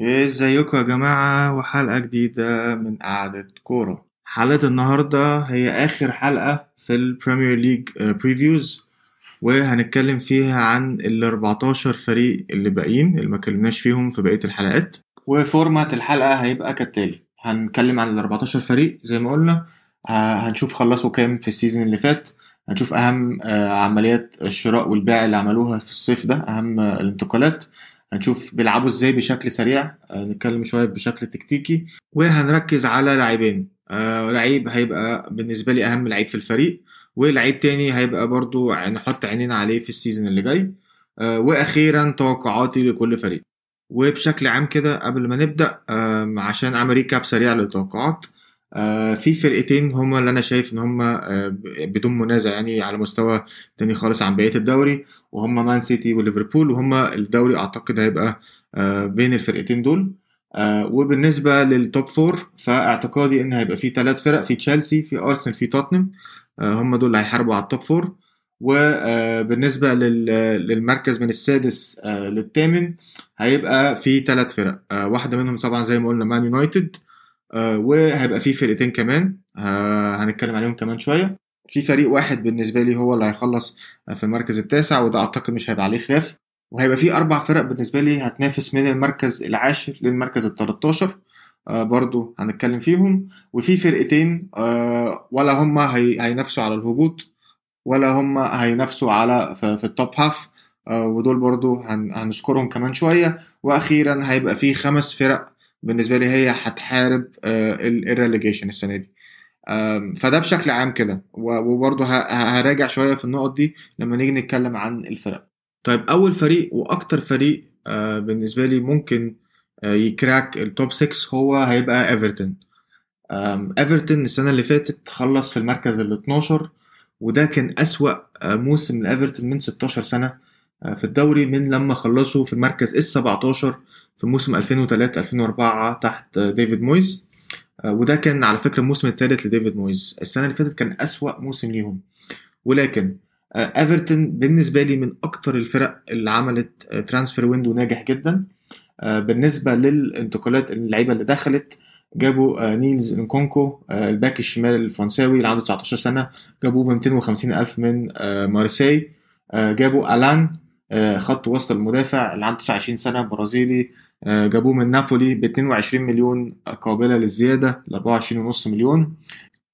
ازيكم يا جماعة؟ وحلقة جديدة من قعدة كورة. حلقة النهاردة هي آخر حلقة في ال Premier League previews وهنتكلم فيها عن ال 14 فريق اللي باقيين اللي ما اتكلمناش فيهم في بقية الحلقات. و format الحلقة هيبقى كالتالي. هنتكلم عن ال 14 فريق زي ما قلنا. ه- هنشوف خلصوا كام في ال season اللي فات. هنشوف أهم آه، عمليات الشراء والبيع اللي عملوها في الصيف ده أهم آه، الانتقالات. هنشوف بيلعبوا إزاي بشكل سريع. آه، نتكلم شوية بشكل تكتيكي. وهنركز على لاعبين. آه، لعيب هيبقى بالنسبة لي أهم لعيب في الفريق. ولعيب تاني هيبقى برضو نحط عينينا عليه في ال season اللي جاي. آه، وأخيرا توقعاتي لكل فريق. وبشكل عام كده قبل ما نبدأ عشان أعمل recap سريع للتوقعات في فرقتين هما اللي أنا شايف إن هما بدون منازع يعني على مستوى تاني خالص عن بقية الدوري. وهم مان سيتي وليفربول وهم الدوري أعتقد هيبقى آه، بين الفرقتين دول. آه، وبالنسبة لل top four فاعتقادي إن هيبقى في ثلاث فرق في تشيلسي في أرسنال في توتنهام. آه، هم دول اللي هيحاربوا على ال top four وبالنسبه للمركز من السادس للثامن هيبقى في ثلاث فرق. واحدة منهم طبعا زي ما قلنا مان يونايتد. وهيبقى في فرقتين كمان. هنتكلم عليهم كمان شوية. في فريق واحد بالنسبة لي هو اللي هيخلص في المركز التاسع وده أعتقد مش هيبقى عليه خلاف. وهيبقى في أربع فرق بالنسبة لي هتنافس من المركز العاشر للمركز ال 13 آه برضو هنتكلم فيهم. وفي فرقتين آه ولا هم هي هينافسوا على الهبوط ولا هم هينافسوا على في, ال top half آه ودول برضو هن هنذكرهم كمان شوية. وأخيرا هيبقى في خمس فرق بالنسبة لي هي هتحارب الريليجيشن السنة دي. فده بشكل عام كده. وبرضه هراجع شوية في النقط دي لما نيجي نتكلم عن الفرق طيب أول فريق وأكتر فريق آه، بالنسبة لي ممكن آه، ي crack ال top 6 هو هيبقى ايفرتون ايفرتون السنة اللي فاتت خلص في المركز ال 12 وده كان أسوأ آه، موسم لإيفرتون من 16 سنة في الدوري من لما خلصوا في المركز ال 17 في موسم 2003 2004 تحت ديفيد مويز. وده كان على فكرة الموسم الثالث لديفيد مويز. السنة اللي فاتت كان أسوأ موسم ليهم. ولكن آه، إيفرتون بالنسبة لي من أكتر الفرق اللي عملت آه، transfer window ناجح جدا. آه، بالنسبة للانتقالات اللعيبة اللي دخلت جابوا آه، نيلز نكونكو آه، ال back الشمال الفرنساوي اللي عنده 19 سنة جابوه ب 250 ألف من آه، مارسيي آه، جابوا ألان آه، خط وسط المدافع اللي عنده 29 سنة برازيلي. آه، جابوه من نابولي ب 22 مليون قابلة للزيادة ل 24.5 مليون.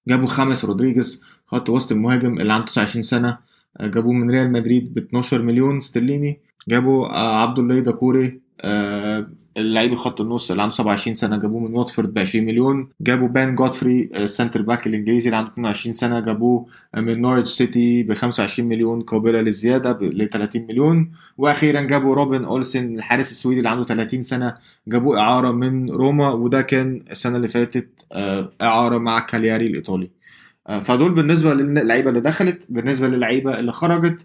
جابوا خاميس رودريجيز خط وسط المهاجم اللي عنده 29 سنة. آه، جابوه من ريال مدريد ب 12 مليون استرليني جابوا آه، عبد الله دوكوري آه، اللعيب خط النص اللي عنده 27 سنة جابوه من واتفورد ب 20 مليون. جابوا بن جودفري آه، centre back الإنجليزي اللي عنده 22 سنة. جابوه آه، من نورويتش سيتي ب 25 مليون قابلة للزيادة ل 30 مليون. وأخيرا جابوا روبن أولسن الحارس السويدي اللي عنده 30 سنة. جابوه إعارة من روما وده كان السنة اللي فاتت آه، إعارة مع كالياري الإيطالي. فدول بالنسبة للعيبة اللي دخلت بالنسبة للعيبة اللي خرجت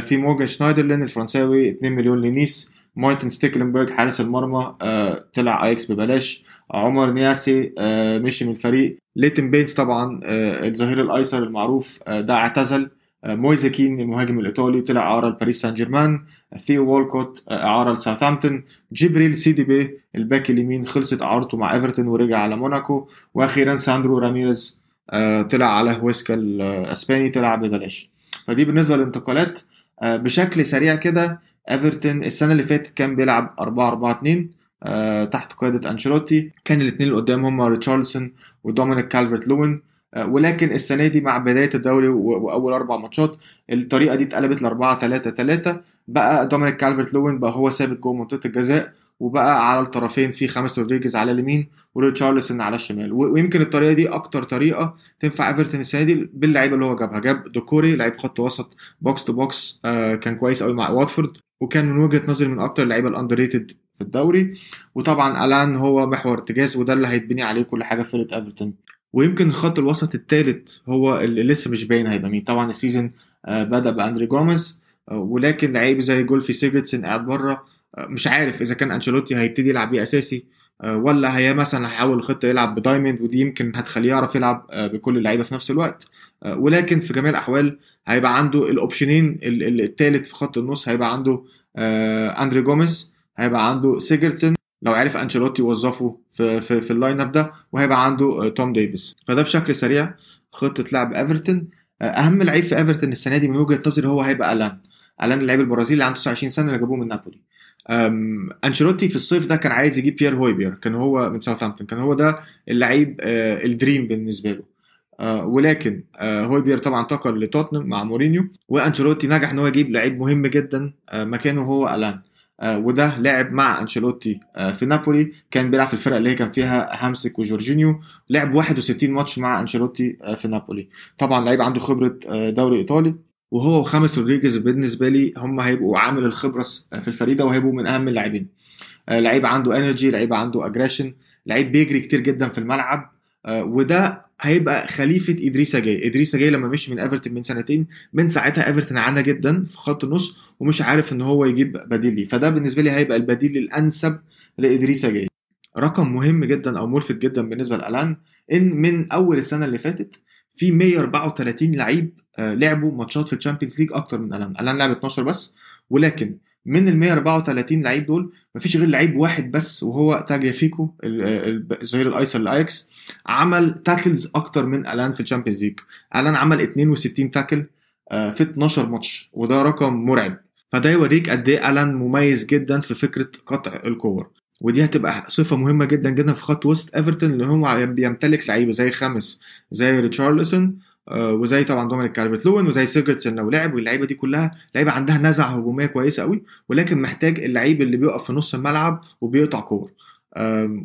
في مورجان شنايدرلين الفرنساوي 2 مليون لنيس. مارتن ستيكلنبرج حارس المرمى آه، طلع ايكس ببلاش. عمر نياسي آه، مشي من الفريق. ليتون بينز طبعا آه، الظهير الأيسر المعروف آه، ده اعتزل. آه، مويزا كين المهاجم الإيطالي طلع أعاره لباريس سان جيرمان ثيو وولكوت آه، أعاره لساوثهامبتون. جبريل سيدي بي الباك اليمين خلصت اعارته مع إيفرتون ورجع على موناكو. وأخيرا ساندرو راميريز آه، طلع على هويسكا الإسباني طلع ببلاش. فدي بالنسبة للانتقالات. آه، بشكل سريع كده إيفرتون السنة اللي فاتت كان بيلعب 4 4 2 آه، تحت قيادة أنشيلوتي. كان الاثنين اللي قدام هم ريتشارلسون ودومينيك كالفرت لوين آه، ولكن السنة دي مع بداية الدوري وأول أربع ماتشات الطريقة دي اتقلبت ل 4 3 3 بقى دومينيك كالفرت لوين بقى هو ثابت جوه منطقة الجزاء. وبقى على الطرفين في خامس رودريجيز على اليمين وريتشارلسون على الشمال. ويمكن الطريقة دي أكتر طريقة تنفع إيفرتون السنة دي باللعيبة اللي هو جابها. جاب دوكوري لعيب خط وسط box to box آه كان كويس قوي مع واتفورد وكان من وجهة نظري من أكتر اللعيبة ال underrated في الدوري. وطبعا ألان هو محور ارتكاز وده اللي هيتبني عليه كل حاجة في فرقة إيفرتون. ويمكن الخط الوسط الثالث هو اللي لسه مش باين هيبقى مين. طبعا ال season آه بدأ بأندري جوميز آه ولكن لعيب زي جولفي سيجرتسن قاعد بره مش عارف إذا كان أنشيلوتي هيبتدي يلعب بيه أساسي آه، ولا هي مثلا هيحاول الخطة يلعب ب diamond ودي يمكن هتخليه يعرف يلعب آه، بكل اللعيبة في نفس الوقت. آه، ولكن في جميع الأحوال هيبقى عنده ال option إن الثالث في خط النص هيبقى عنده أندري جوميز هيبقى عنده سيجرتسن لو عرف أنشيلوتي يوظفه في في, في ال lineup ده وهيبقى عنده توم ديفيز فده بشكل سريع خطة لعب إيفرتون. أهم لعيب في إيفرتون السنة دي من وجهة نظري هو هيبقى ألان. ألان اللاعب البرازيلي اللي عنده 29 سنة اللي جابوه من نابولي. أنشيلوتي في الصيف ده كان عايز يجيب بيير هويبير كان هو من ساوثهامبتون كان هو ده اللعيب ال dream بالنسبة له. آه ولكن آه هويبير طبعا انتقل لتوتنهام مع مورينيو وأنشيلوتي نجح إن هو يجيب لعيب مهم جدا آه مكانه هو ألان. وده لعب مع أنشيلوتي في نابولي كان بيلعب في الفرقه اللي هي كان فيها هامسك وجورجينيو. لعب 61 ماتش مع أنشيلوتي في نابولي. طبعا لعيب عنده خبرة دوري إيطالي. وهو وخامس رودريجيز بالنسبة لي هم هيبقوا عامل الخبرة في الفريق ده وهيبقوا من أهم اللاعبين. لعيب عنده energy لعيب عنده aggression لعيب بيجري كتير جدا في الملعب. وده هيبقى خليفة إدريسا جاي. إدريسا جاي لما مشي من إيفرتون من سنتين من ساعتها إيفرتون عانى جدا في خط النص ومش عارف إن هو يجيب بديل ليه. فده بالنسبة لي هيبقى البديل الأنسب لإدريسا جاي. رقم مهم جدا أو ملفت جدا بالنسبة لألان إن من أول السنة اللي فاتت في 134 لعيب لعبوا ماتشات في الشامبيونز ليج أكتر من ألان. ألان لعب 12 بس ولكن من ال 134 لعيب دول مفيش غير لعيب واحد بس وهو تاجليافيكو الظهير الأيسر لأياكس عمل tackles أكتر من ألان في الشامبيونز ليج. ألان عمل 62 tackle في 12 ماتش وده رقم مرعب. فده يوريك قد إيه ألان مميز جدا في فكرة قطع الكور. ودي هتبقى صفة مهمة جدا جدا في خط وسط إيفرتون اللي هو بيمتلك لعيبة زي خامس زي ريتشارلسون آه وزي طبعا دومينيك كالفرت لوين وزي سيجرتسن لو لعب واللعيبة دي كلها لعيبة عندها نزعة هجومية كويسة قوي ولكن محتاج اللعيب اللي بيقف في نص الملعب وبيقطع كور.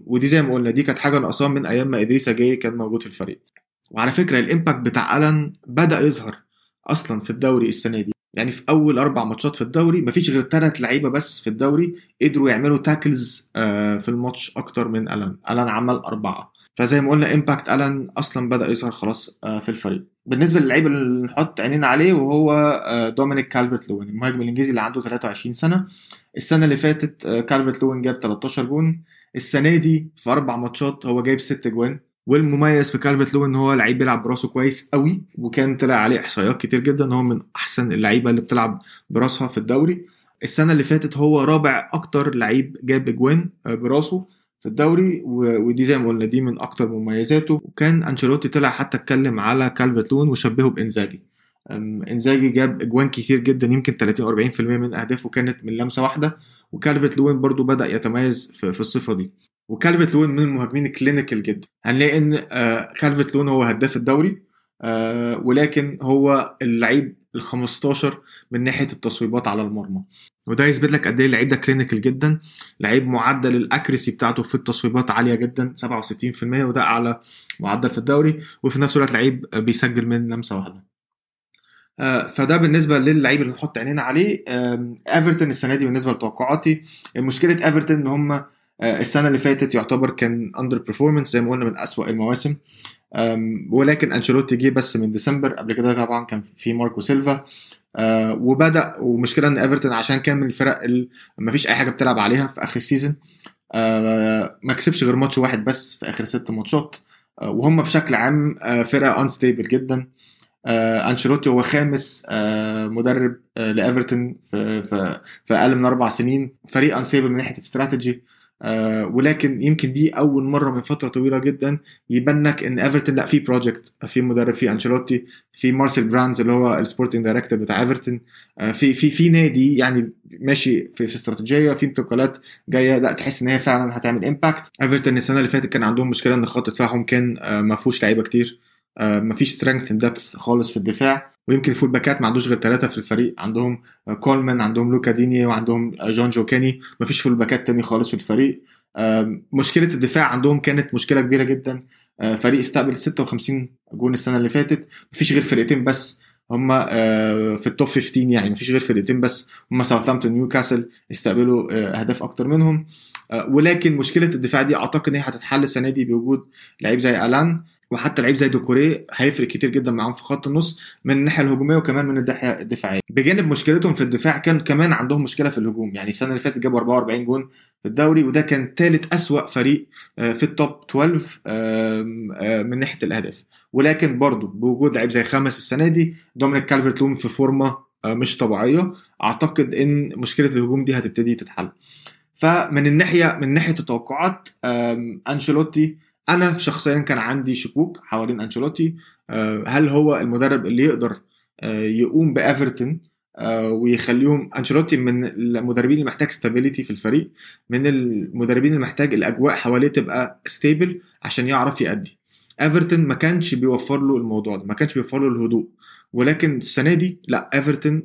ودي زي ما قلنا دي كانت حاجة ناقصاه من أيام ما إدريسا جاي كان موجود في الفريق. وعلى فكرة ال impact بتاع آلان بدأ يظهر أصلا في الدوري السنة دي. يعني في أول أربع ماتشات في الدوري مفيش غير ثلاث لعيبة بس في الدوري قدروا يعملوا tackles في الماتش أكتر من آلان. آلان عمل أربعة. فزي ما قلنا impact ألان أصلا بدأ يظهر خلاص في الفريق. بالنسبة للعيب اللي نحط عينينا عليه وهو دومينيك كالفرت لوين المهاجم الإنجليزي اللي عنده 23 سنة. السنة اللي فاتت كالفرت لوين جاب 13 جون. السنة دي في أربع ماتشات هو جايب 6 جوان. والمميز في كالفرت لوين إن هو لعيب بيلعب براسه كويس قوي وكان طلع عليه إحصائيات كتير جدا إن هو من أحسن اللعيبة اللي بتلعب براسها في الدوري. السنة اللي فاتت هو رابع أكتر لعيب جاب اجوان براسه. في الدوري ودي زي ما قلنا دي من أكتر مميزاته. وكان أنشيلوتي طلع حتى اتكلم على كالفرت لون وشبهه بإنزاجي. إنزاجي جاب أجوان كتير جدا يمكن 30 40% من أهدافه كانت من لمسة واحدة. وكالفرت لوين برضو بدأ يتميز في, الصفة دي. وكالفرت لوين من المهاجمين ال clinical جدا. هنلاقي إن كالفرت لوين هو هداف الدوري ولكن هو اللعيب ال 15 من ناحية التصويبات على المرمى. وده يثبت لك قد إيه اللعيب ده clinical جدا. لعيب معدل ال accuracy بتاعته في التصويبات عالية جدا 67% وده أعلى معدل في الدوري. وفي نفس الوقت لعيب بيسجل من لمسة واحدة. فده بالنسبة للعيب اللي نحط عينينا عليه. إيفرتون السنة دي بالنسبة لتوقعاتي. مشكلة إيفرتون إن هم السنة اللي فاتت يعتبر كان under performance زي ما قلنا من أسوأ المواسم. ولكن أنشيلوتي جه بس من ديسمبر. قبل كده طبعا كان في ماركو سيلفا. آه وبدأ ومشكلة إن إيفرتون عشان كان من الفرق اللي ما فيش أي حاجة بتلعب عليها في آخر ال season آه ما كسبش غير ماتش واحد بس في آخر ست ماتشات. آه وهم بشكل عام فرقة unstable جدا. أنشيلوتي هو خامس مدرب لإيفرتون في, في, أقل من أربع سنين. فريق unstable من ناحية الاستراتيجي آه ولكن يمكن دي أول مرة من فترة طويلة جدا يبان لك إن إيفرتون لأ في project في مدرب في أنشيلوتي في مارسيل براندز اللي هو ال sporting director بتاع إيفرتون آه في في في نادي يعني ماشي في, استراتيجية في انتقالات جاية لأ تحس إن هي فعلا هتعمل impact إيفرتون السنة اللي فاتت كان عندهم مشكلة إن خط دفاعهم كان آه ما فيهوش لعيبة كتير ما فيش strength in خالص في الدفاع. ويمكن ال full back ات ما عندوش غير ثلاثة في الفريق. عندهم كولمان عندهم لوكا ديني وعندهم جونجو كيني ما فيش full back ات تاني خالص في الفريق. مشكلة الدفاع عندهم كانت مشكلة كبيرة جدا. فريق استقبل 56 جون السنة اللي فاتت. مفيش غير فرقتين بس هم في ال top 15 يعني. مفيش غير فرقتين بس هم ساوثهامبتون نيوكاسل استقبلوا أهداف أكتر منهم. ولكن مشكلة الدفاع دي أعتقد إن هي هتتحل السنة دي بوجود لعيب زي ألان وحتى لعيب زي دوكوري هيفرق كتير جدا معاهم في خط النص من الناحية الهجومية وكمان من الناحية الدفاعية. بجانب مشكلتهم في الدفاع كان كمان عندهم مشكلة في الهجوم. يعني السنة اللي فاتت جابوا 44 جون في الدوري وده كان ثالث أسوأ فريق في ال top 12 من ناحية الأهداف. ولكن برضه بوجود لعيب زي خاميس السنة دي دومينيك كالفرت لوين في فورمة مش طبيعية. أعتقد إن مشكلة الهجوم دي هتبتدي تتحل. فمن الناحية من ناحية التوقعات أنشيلوتي أنا شخصيا كان عندي شكوك حوالين أنشيلوتي آه، هل هو المدرب اللي يقدر آه، يقوم بإيفرتون آه، ويخليهم أنشيلوتي من المدربين اللي محتاج stability في الفريق من المدربين اللي محتاج الأجواء حواليه تبقى stable عشان يعرف يأدي. إيفرتون ما كانش بيوفر له الموضوع ده ما كانش بيوفر له الهدوء. ولكن السنة دي لا إيفرتون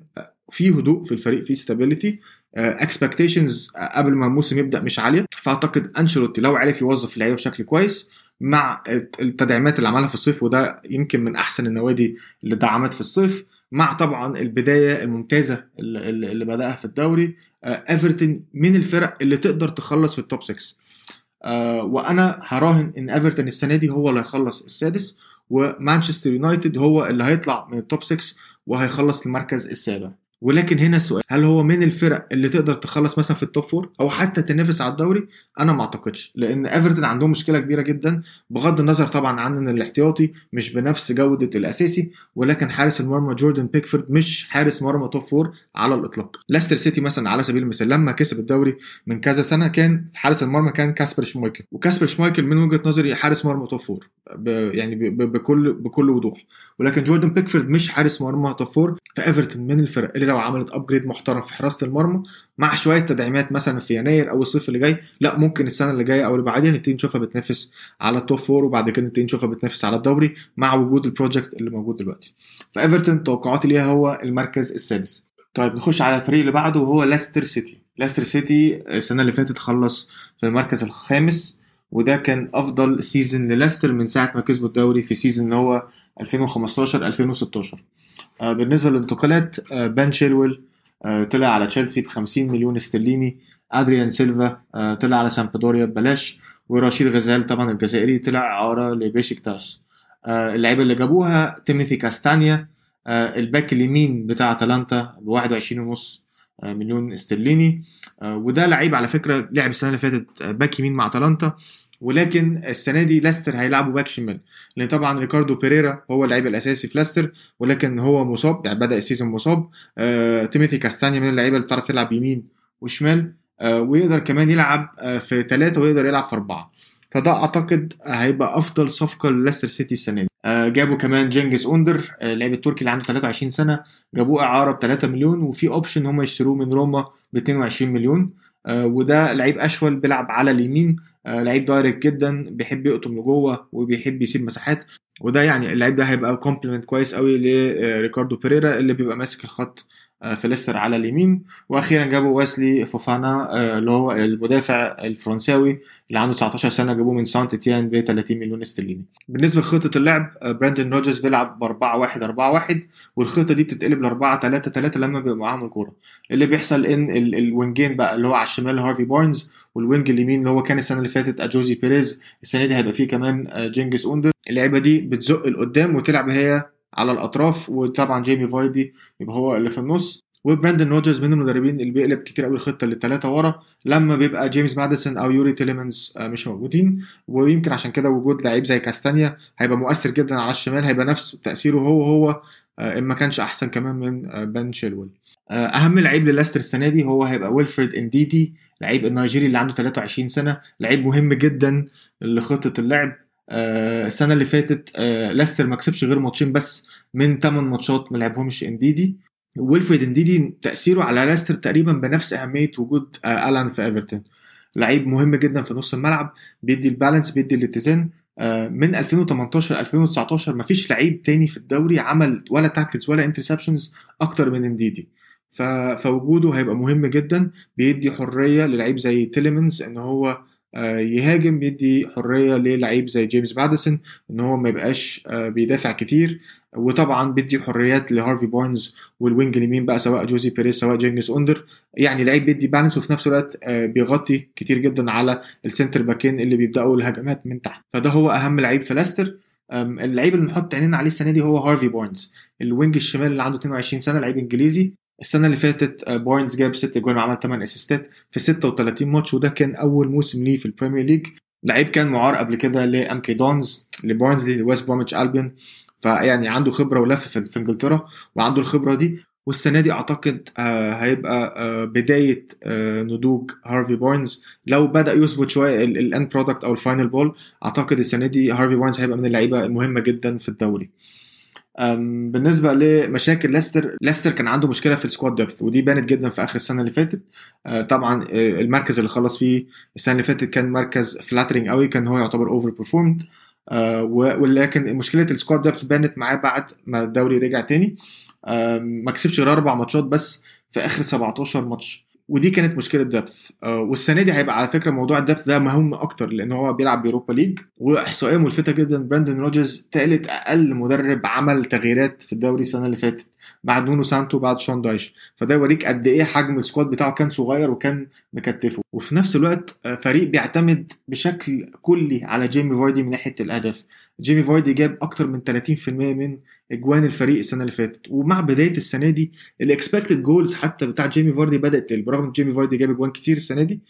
في هدوء في الفريق في stability expectations قبل ما الموسم يبدأ مش عالية. فأعتقد أنشيلوتي لو عرف يوظف اللعيبة بشكل كويس مع التدعيمات اللي عملها في الصيف وده يمكن من أحسن النوادي اللي دعمت في الصيف مع طبعا البداية الممتازة اللي, بدأها في الدوري. آه، ايفرتون من الفرق اللي تقدر تخلص في ال top 6 آه، وأنا هراهن إن ايفرتون السنة دي هو اللي هيخلص السادس ومانشستر يونايتد هو اللي هيطلع من ال top 6 وهيخلص المركز السابع. ولكن هنا السؤال هل هو من الفرق اللي تقدر تخلص مثلا في ال top four أو حتى تنافس على الدوري؟ أنا ما أعتقدش لأن ايفرتون عندهم مشكلة كبيرة جدا بغض النظر طبعا عن إن الاحتياطي مش بنفس جودة الأساسي ولكن حارس المرمى جوردن بيكفورد مش حارس مرمى top four على الإطلاق. لاستر سيتي مثلا على سبيل المثال لما كسب الدوري من كذا سنة كان في حارس المرمى كان كاسبر شمايكل وكاسبر شمايكل من وجهة نظري حارس مرمى top four يعني بكل بكل وضوح. ولكن جوردن بيكفورد مش حارس مرمى top four فايفرتون من الفرق اللي لو عملت upgrade محترم في حراسة المرمى مع شوية تدعيمات مثلا في يناير أو الصيف اللي جاي لا ممكن السنة اللي جاية أو اللي بعديها نبتدي نشوفها بتنافس على ال top four وبعد كده نبتدي نشوفها بتنافس على الدوري مع وجود ال project اللي موجود دلوقتي. فايفرتون توقعاتي ليها هو المركز السادس. طيب نخش على الفريق اللي بعده وهو لاستر سيتي لاستر سيتي السنة اللي فاتت خلص في المركز الخامس وده كان أفضل season للاستر من ساعة ما كسبوا الدوري في season اللي هو 2015 2016 آه، بالنسبة للانتقالات آه، بن شيلويل آه، طلع على تشيلسي ب 50 مليون استرليني. أدريان سيلفا طلع على سامبدوريا ببلاش. ورشيد غزال طبعا الجزائري طلع اعاره لبيشكتاش اللعيبة اللي جابوها تيموثي كاستانيا. ال back اليمين بتاع أتلانتا ب 21.5 آه، مليون استرليني. وده لعيب على فكرة لعب السنة اللي فاتت back يمين مع أتلانتا. ولكن السنة دي لاستر هيلعبوا back شمال. لأن طبعا ريكاردو بيريرا هو اللعيب الأساسي في لاستر ولكن هو مصاب يعني بدأ ال season مصاب. آه، تيموثي كاستانيا من اللعيبة اللي بتعرف تلعب يمين وشمال. آه، ويقدر كمان يلعب آه، في ثلاثة ويقدر يلعب في أربعة. فده أعتقد هيبقى أفضل صفقة للاستر سيتي السنة دي. آه، جابوا كمان جنجس اوندر آه، اللاعب التركي اللي عنده 23 سنة. جابوه إعارة ب 3 مليون وفي option هم يشتروه من روما ب 22 مليون. آه، وده لعيب أشول بيلعب على اليمين. لعيب direct جدا بيحب يقطع لجوه وبيحب يسيب مساحات. وده يعني اللعيب ده هيبقى complement كويس قوي لريكاردو بيريرا اللي بيبقى ماسك الخط. آه، في ليستر على اليمين. وأخيرا جابوا ويسلي فوفانا آه، اللي هو المدافع الفرنساوي اللي عنده 19 سنة جابوه من سانت اتيان ب 30 مليون استرليني. بالنسبة لخطة اللعب آه، براندن روجرز بيلعب ب 4 1 4 1 والخطة دي بتتقلب ل 4 3 3 لما بيبقى معاهم الكورة. اللي بيحصل إن ال- الوينجين بقى اللي هو على الشمال هارفي بارنز وال wing اليمين اللي هو كان السنة اللي فاتت أيوزي بيريز السنة دي هيبقى فيه كمان جينجس أوندر. اللعيبة دي بتزق لقدام وتلعب هي على الأطراف وطبعا جيمي فاردي يبقى هو اللي في النص. وبراندن روجرز من المدربين اللي بيقلب كتير قوي الخطة للثلاثه ورا. لما بيبقى جيمس ماديسون أو يوري تيليمنز آه، مش موجودين ويمكن عشان كده وجود لعيب زي كاستانيا هيبقى مؤثر جدا على الشمال هيبقى نفس تأثيره هو هو آه، إن ما كانش أحسن كمان من آه، بن شيلويل. أهم لعيب للاستر السنة دي هو هيبقى ويلفريد إنديدي لعيب النيجيري اللي عنده 23 سنة لعيب مهم جدا لخطة اللعب. السنة اللي فاتت آه، لاستر ما كسبش غير ماتشين بس من 8 ماتشات ما لعبهمش إنديدي. ويلفريد إنديدي تأثيره على لاستر تقريبا بنفس أهمية وجود آه، ألان في إيفرتون. لعيب مهم جدا في نص الملعب بيدي ال balance بيدي الاتزان. آه، من 2018 2019 مفيش لعيب تاني في الدوري عمل ولا tackles ولا interceptions أكتر من إنديدي. فوجوده هيبقى مهم جدا. بيدي حرية للعيب زي تيليمنز إن هو آه، يهاجم بيدي حرية للعيب زي جيمس ماديسون إن هو ما يبقاش آه، بيدافع كتير. وطبعا بيدي حريات لهارفي بارنز وال wing اليمين بقى سواء أيوزي بيريز سواء جينجيز أوندر. يعني لعيب بيدي balance وفي نفس الوقت آه، بيغطي كتير جدا على ال center back ين اللي بيبدأوا الهجمات من تحت. فده هو أهم لعيب في ليستر اللعيب اللي نحط عينينا عليه السنة دي هو هارفي بارنز. ال wing الشمال اللي عنده 22 سنة لعيب إنجليزي. السنة اللي فاتت آه، بارنز جاب 6 جوان وعمل 8 assist ات في 36 ماتش وده كان أول موسم ليه في البريمير ليج لعيب كان معار قبل كده لام كي دونز لبارنزلي لويست بروميتش البيون فيعني عنده خبرة ولف في إنجلترا وعنده الخبرة دي. والسنة دي أعتقد آه، هيبقى آه، بداية آه، نضوج هارفي بارنز لو بدأ يظبط شوية ال end product أو ال final ball أعتقد السنة دي هارفي بارنز هيبقى من اللعيبة المهمة جدا في الدوري. بالنسبة لمشاكل ليستر ليستر كان عنده مشكلة في ال squad depth ودي بانت جدا في آخر السنة اللي فاتت. طبعا المركز اللي خلص فيه السنة اللي فاتت كان مركز flattering قوي كان هو يعتبر over performed ولكن مشكلة ال squad depth بانت معاه بعد ما الدوري رجع تاني. ما كسبش غير أربع ماتشات بس في آخر 17 ماتش. ودي كانت مشكلة depth آه، والسنة دي هيبقى على فكرة موضوع ال depth ده مهم أكتر لأن هو بيلعب بيوروبا ليج وإحصائية ملفتة جدا. براندن روجرز ثالث أقل مدرب عمل تغييرات في الدوري السنة اللي فاتت بعد نونو سانتو بعد شون دايش. فده يوريك قد إيه حجم ال squad بتاعه كان صغير وكان مكتفه. وفي نفس الوقت آه، فريق بيعتمد بشكل كلي على جيمي فاردي من ناحية الأهداف. جيمي فاردي جاب أكتر من 30% من أجوان الفريق السنة اللي فاتت. ومع بداية السنة دي ال expected goals حتى بتاع جيمي فاردي بدأت برغم إن جيمي فاردي جاب أجوان كتير السنة دي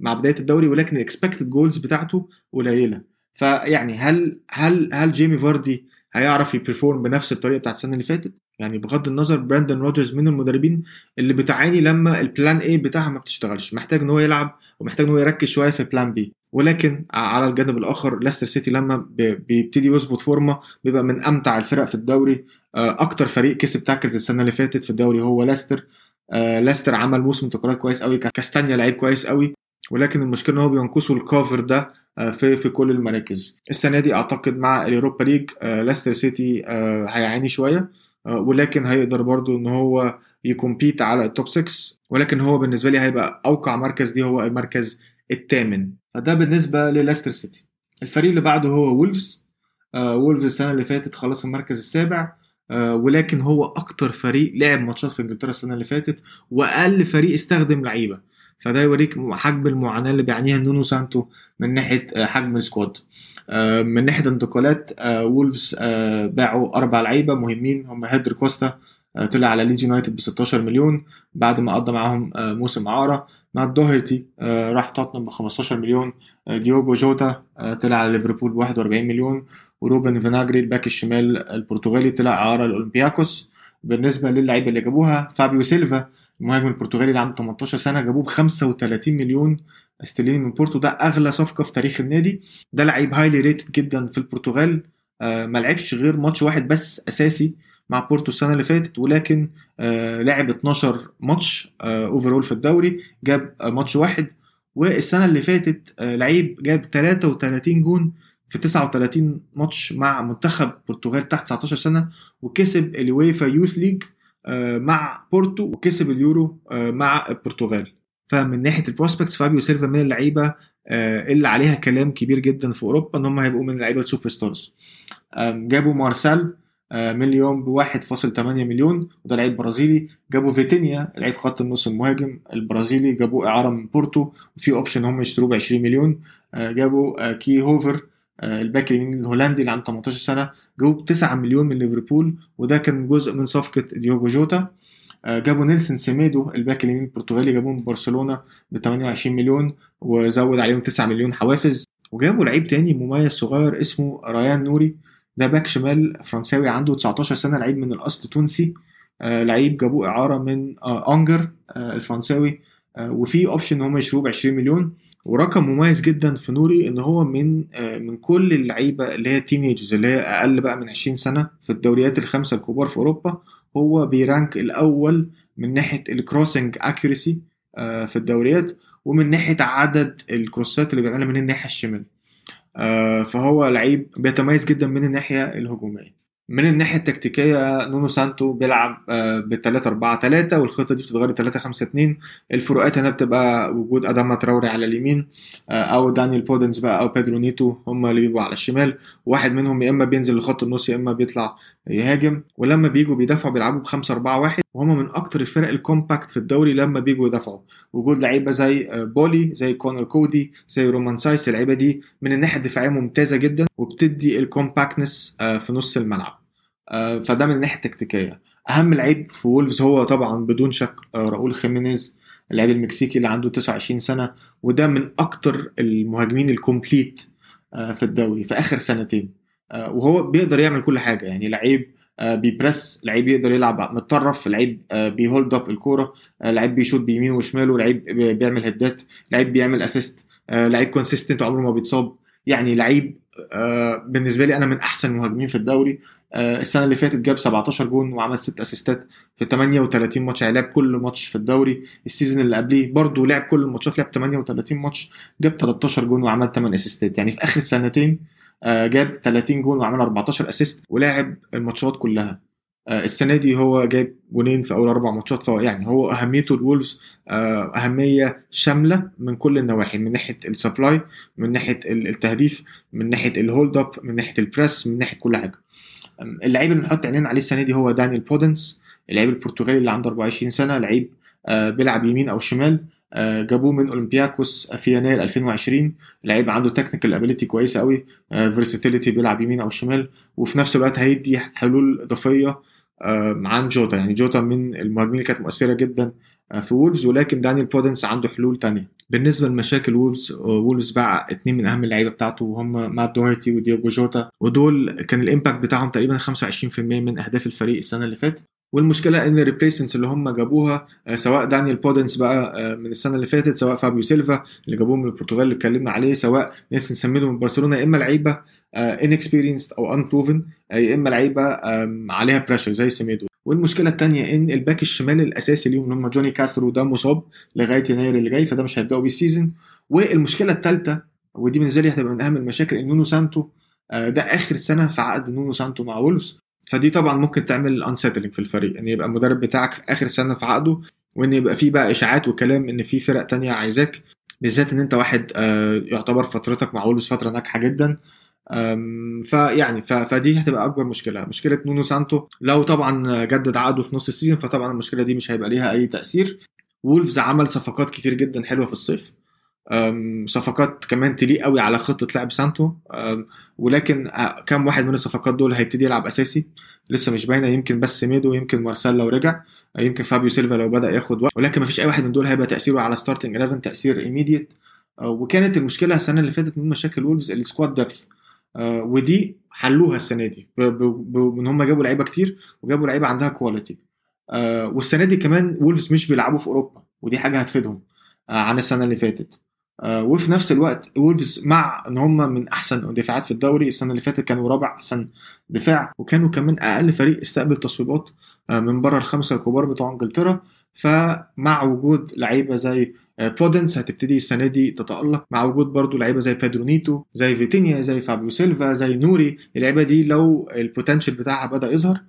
مع بداية الدوري ولكن ال expected goals بتاعته قليلة. فيعني هل هل هل جيمي فاردي هيعرف ي perform بنفس الطريقة بتاعت السنة اللي فاتت؟ يعني بغض النظر براندن روجرز من المدربين اللي بتعاني لما ال plan A بتاعها ما بتشتغلش. محتاج إن هو يلعب ومحتاج إن هو يركز شوية في plan B ولكن على الجانب الآخر ليستر سيتي لما بيبتدي يظبط فورمة بيبقى من أمتع الفرق في الدوري. آه، أكتر فريق كسب tackles السنة اللي فاتت في الدوري هو ليستر آه، ليستر عمل موسم انتقالات كويس قوي كاستانيا لعيب كويس قوي ولكن المشكلة إن هو بينقصه ال cover ده آه، في في كل المراكز. السنة دي أعتقد مع اليوروبا ليج ليستر سيتي هيعاني شوية. ولكن هيقدر برضو إن هو ي compete على ال top 6 ولكن هو بالنسبة لي هيبقى أوقع مركز. دي هو المركز الثامن. فده بالنسبة لليستر سيتي. الفريق اللي بعده هو وولفز. آه وولفز السنة اللي فاتت خلص المركز السابع. آه ولكن هو أكتر فريق لعب ماتشات في إنجلترا السنة اللي فاتت وأقل فريق استخدم لعيبة. فده يوريك حجم المعاناة اللي بيعانيها نونو سانتو من ناحية آه حجم ال squad. من ناحية الانتقالات آه وولفز باعوا أربع لعيبة مهمين. هم هيدر كوستا طلع على ليدز يونايتد ب 16 مليون بعد ما قضى معاهم موسم اعاره مات دوهرتي آه، راح توتنهام ب 15 مليون. ديوجو جوتا طلع على ليفربول ب 41 مليون. وروبن فيناجري ال back الشمال البرتغالي طلع اعاره لاولمبياكوس بالنسبة للعيبة اللي جابوها فابيو سيلفا المهاجم البرتغالي اللي عنده 18 سنة جابوه ب 35 مليون استرليني من بورتو. ده أغلى صفقة في تاريخ النادي. ده لعيب highly rated جدا في البرتغال. ما لعبش غير ماتش واحد بس أساسي. مع بورتو السنة اللي فاتت ولكن آه لعب 12 ماتش آه overall في الدوري جاب آه ماتش واحد. والسنة اللي فاتت آه لعيب جاب 33 جون في 39 ماتش مع منتخب البرتغال تحت 19 سنة وكسب الويفا يوث ليج آه مع بورتو وكسب اليورو آه مع البرتغال. فمن ناحية ال prospects فابيو سيلفا من اللعيبة آه اللي عليها كلام كبير جدا في أوروبا إن هم هيبقوا من اللعيبة ال super stars جابوا مارسيل آه، مليون ب 1.8 مليون وده لعيب برازيلي. جابوا فيتينيا لعيب خط النص المهاجم البرازيلي. جابوه إعارة من بورتو وفي option هم يشتروه ب 20 مليون. آه، جابوا آه، كي هوفر ال back اليمين الهولندي اللي عنده 18 سنة. جابوه ب 9 مليون من ليفربول وده كان جزء من صفقة ديوجو جوتا. جابوا نيلسون سيميدو ال back اليمين البرتغالي. جابوه من برشلونة ب 28 مليون وزود عليهم 9 مليون حوافز. وجابوا لعيب تاني مميز صغير اسمه ريان نوري. ده back شمال فرنساوي عنده 19 سنة لعيب من الاصل تونسي آه لعيب جابوه إعارة من آه أنجر آه الفرنساوي. وفي option إن هم يشتروه ب 20 مليون. ورقم مميز جدا في نوري إن هو من من كل اللعيبة اللي هي teenagers اللي هي أقل بقى من 20 سنة في الدوريات الخمسة الكبار في أوروبا. هو بي rank الأول من ناحية ال crossing accuracy في الدوريات ومن ناحية عدد ال cross ات اللي بيعملها من الناحية الشمال. فهو لعيب بيتميز جدا من الناحية الهجومية. من الناحية التكتيكية نونو سانتو بيلعب ب 3 4 3 والخطة دي بتتغير 3 5 2 الفروقات هنا بتبقى وجود أداما تراوري على اليمين آه، أو دانيال بودنس بقى أو بيدرو نيتو هم اللي بيبقوا على الشمال. واحد منهم يا إما بينزل لخط النص يا إما بيطلع يهاجم ولما بيجوا بيدافعوا بيلعبوا ب 5 4 1 وهم من أكتر الفرق ال compact في الدوري لما بيجوا يدافعوا. وجود لعيبة زي آه، بولي زي كونر كودي زي رومان سايس اللعيبة دي من الناحية الدفاعية ممتازة جدا وبتدي ال compactness في نص الملعب. آه، فده من الناحية التكتيكية. أهم لعيب في وولفز هو طبعا بدون شك آه، راؤول خيمينيز اللاعب المكسيكي اللي عنده 29 سنة وده من أكتر المهاجمين ال complete آه، في الدوري في آخر سنتين. وهو بيقدر يعمل كل حاجة. يعني لعيب آه، بي press لعيب يقدر يلعب متطرف لعيب آه، بي hold up الكورة آه، لعيب بيشوط بيمينه وشماله لعيب بيعمل هدات لعيب بيعمل assist لعيب consistent عمره ما بيتصاب. يعني لعيب بالنسبة لي أنا من أحسن المهاجمين في الدوري. السنة اللي فاتت جاب 17 جون وعمل 6 assist ات في 38 ماتش. يعني لعب كل ماتش في الدوري. ال season اللي قبليه برضه لعب كل الماتشات لعب 38 ماتش جاب 13 جون وعمل 8 assist ات يعني في آخر سنتين آه، جاب 30 جون وعمل 14 assist ولاعب الماتشات كلها. آه، السنة دي هو جايب جونين في أول أربع ماتشات فهو يعني هو أهميته لولفز آه، أهمية شاملة من كل النواحي من ناحية ال supply من ناحية التهديف من ناحية ال hold up من ناحية ال press من ناحية كل حاجة. اللعيب اللي بنحط عينينا عليه السنة دي هو دانيال بودنس اللعيب البرتغالي اللي عنده 24 سنة لعيب بيلعب يمين أو شمال. آه، جابوه من أولمبياكوس في يناير 2020 لعيب عنده technical ability كويسة قوي versatility بيلعب يمين أو شمال. وفي نفس الوقت هيدي حلول إضافية عن جوتا. يعني جوتا من المهاجمين اللي كانت مؤثرة جدا آه، في وولفز. ولكن دانيال بودنس عنده حلول تانية. بالنسبة لمشاكل وولفز وولفز باع اتنين من أهم اللعيبة بتاعته وهم مات دورتي وديوجو جوتا. ودول كان ال impact بتاعهم تقريبا 25% من أهداف الفريق السنة اللي فاتت. والمشكلة إن ال replacements اللي هم جابوها آه، سواء دانيال بودنس بقى آه، من السنة اللي فاتت سواء فابيو سيلفا اللي جابوه من البرتغال اللي اتكلمنا عليه سواء نيلسون سميدو من برشلونة يا إما لعيبة inexperienced أو unproven يا إما لعيبة عليها pressure زي سميدو. والمشكلة الثانية إن ال back الشمال الأساسي ليهم اللي هم جوني كاسترو ده مصاب لغاية يناير اللي جاي فده مش هيبدأوا بيه ال season والمشكلة الثالثه ودي بالنسبة لي هتبقى من أهم المشاكل إن نونو سانتو آه، ده آخر سنة في عقد نونو سانتو مع وولفز. فدي طبعا ممكن تعمل unsettling في الفريق إن يبقى المدرب بتاعك في آخر سنة في عقده وإن يبقى في بقى إشاعات وكلام إن في فرق تانية عايزاك بالذات إن أنت واحد آه، يعتبر فترتك مع وولفز فترة ناجحة جدا. فيعني فدي هتبقى أكبر مشكلة مشكلة نونو سانتو. لو طبعا جدد عقده في نص ال season فطبعا المشكلة دي مش هيبقى ليها أي تأثير. وولفز عمل صفقات كتير جدا حلوة في الصيف. صفقات كمان تليق قوي على خطة لعب سانتو. ولكن كم واحد من الصفقات دول هيبتدي يلعب أساسي؟ لسه مش باينة. يمكن سيميدو يمكن مارسيل لو رجع يمكن فابيو سيلفا لو بدأ ياخد وقت. ولكن مفيش أي واحد من دول هيبقى تأثيره على starting 11 تأثير immediate وكانت المشكلة السنة اللي فاتت من مشاكل وولفز ال squad depth ودي حلوها السنة دي. إن هم جابوا لعيبة كتير وجابوا لعيبة عندها quality والسنة دي كمان وولفز مش بيلعبوا في أوروبا ودي حاجة هتفيدهم عن السنة اللي فاتت. وفي نفس الوقت وولفز مع إن هم من أحسن الدفاعات في الدوري السنة اللي فاتت كانوا رابع أحسن دفاع وكانوا كمان أقل فريق استقبل تصويبات آه، من بره الخمسة الكبار بتوع إنجلترا. فمع وجود لعيبة زي بودنس آه، هتبتدي السنة دي تتألق. مع وجود برضو لعيبة زي بيدرو نيتو زي فيتينيا زي فابيو سيلفا زي نوري اللعيبة دي لو ال potential بتاعها بدأ يظهر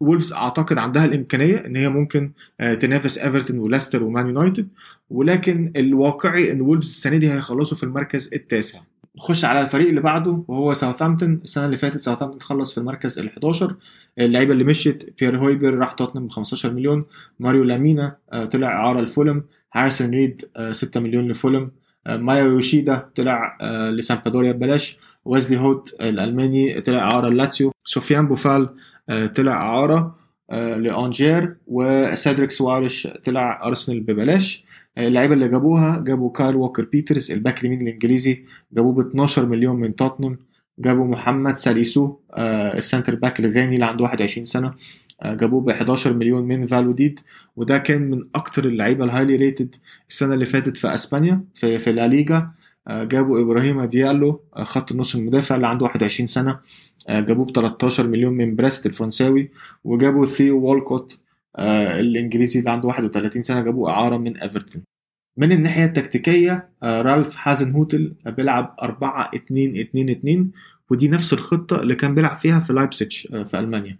وولفز أعتقد عندها الإمكانية إن هي ممكن تنافس إيفرتون وليستر ومان يونايتد ولكن الواقعي إن وولفز السنة دي هيخلصوا في المركز التاسع. نخش على الفريق اللي بعده وهو ساوثهامبتون. السنة اللي فاتت ساوثهامبتون خلص في المركز ال 11 اللعيبة اللي مشيت بيير هويبرج راح توتنهام ب 15 مليون. ماريو لامينا آه، طلع إعارة لفولم. هاريسون ريد 6 مليون لفولم. آه، مايا يوشيدا طلع آه، لسامبادوريا ببلاش. ويسلي هوت الألماني طلع إعارة لاتسيو. سفيان بوفال طلع أعارة لأنجير وسيدريك سواريش طلع أرسنال ببلاش. اللعيبة اللي جابوها جابوا كايل ووكر بيترز ال back اليمين الإنجليزي جابوه ب 12 مليون من توتنهام جابوا محمد ساليسو آه، ال centre back الغاني اللي عنده 21 سنة آه، جابوه ب 11 مليون من فالادوليد. وده كان من أكتر اللعيبة ال highly rated السنة اللي فاتت في أسبانيا في في لا ليجا آه، جابوا إبراهيم ديالو خط النص المدافع اللي عنده 21 سنة. جابوه ب 13 مليون من بريست الفرنساوي وجابوا ثيو والكوت آه الإنجليزي اللي عنده 31 سنة جابوه إعارة من إيفرتون. من الناحية التكتيكية آه رالف هازنهوتل بيلعب 4 2 2 2 ودي نفس الخطة اللي كان بيلعب فيها في لايبسيتش آه في ألمانيا.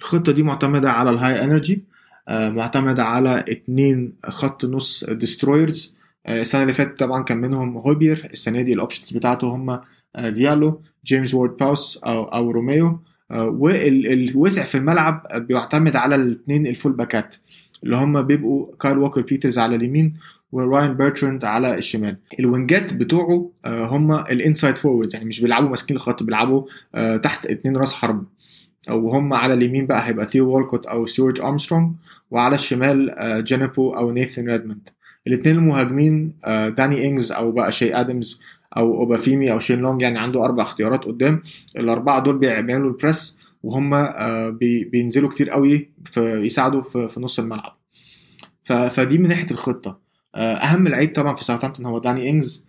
الخطة دي معتمدة على ال high energy آه، معتمدة على اتنين خط نص destroyers. آه، السنة اللي فاتت طبعا كان منهم هويبرج السنة دي ال options بتاعته هم ديالو جيمس وورد براوس أو أو روميو. آه، والوسع في الملعب بيعتمد على الاثنين ال full back ات. اللي هم بيبقوا كايل ووكر بيترز على اليمين وراين بيرتراند على الشمال. ال wing ات بتوعه آه، هم ال inside forward يعني مش بيلعبوا ماسكين الخط بيلعبوا آه، تحت اتنين راس حرب. وهم على اليمين بقى هيبقى ثيو والكوت أو ستيوارت ارمسترونج وعلى الشمال جينيبو أو نيثن ريدموند الاثنين المهاجمين داني انجز أو بقى تشي ادمز أو أوبافيمي أو شين لونج يعني عنده أربع اختيارات قدام. الأربعة دول بيعملوا ال press وهم آه، بي- بينزلوا كتير قوي في يساعدوا في, نص الملعب. فدي من ناحية الخطة. آه، أهم لعيب طبعا في ساوثهامبتون هو داني إنجز.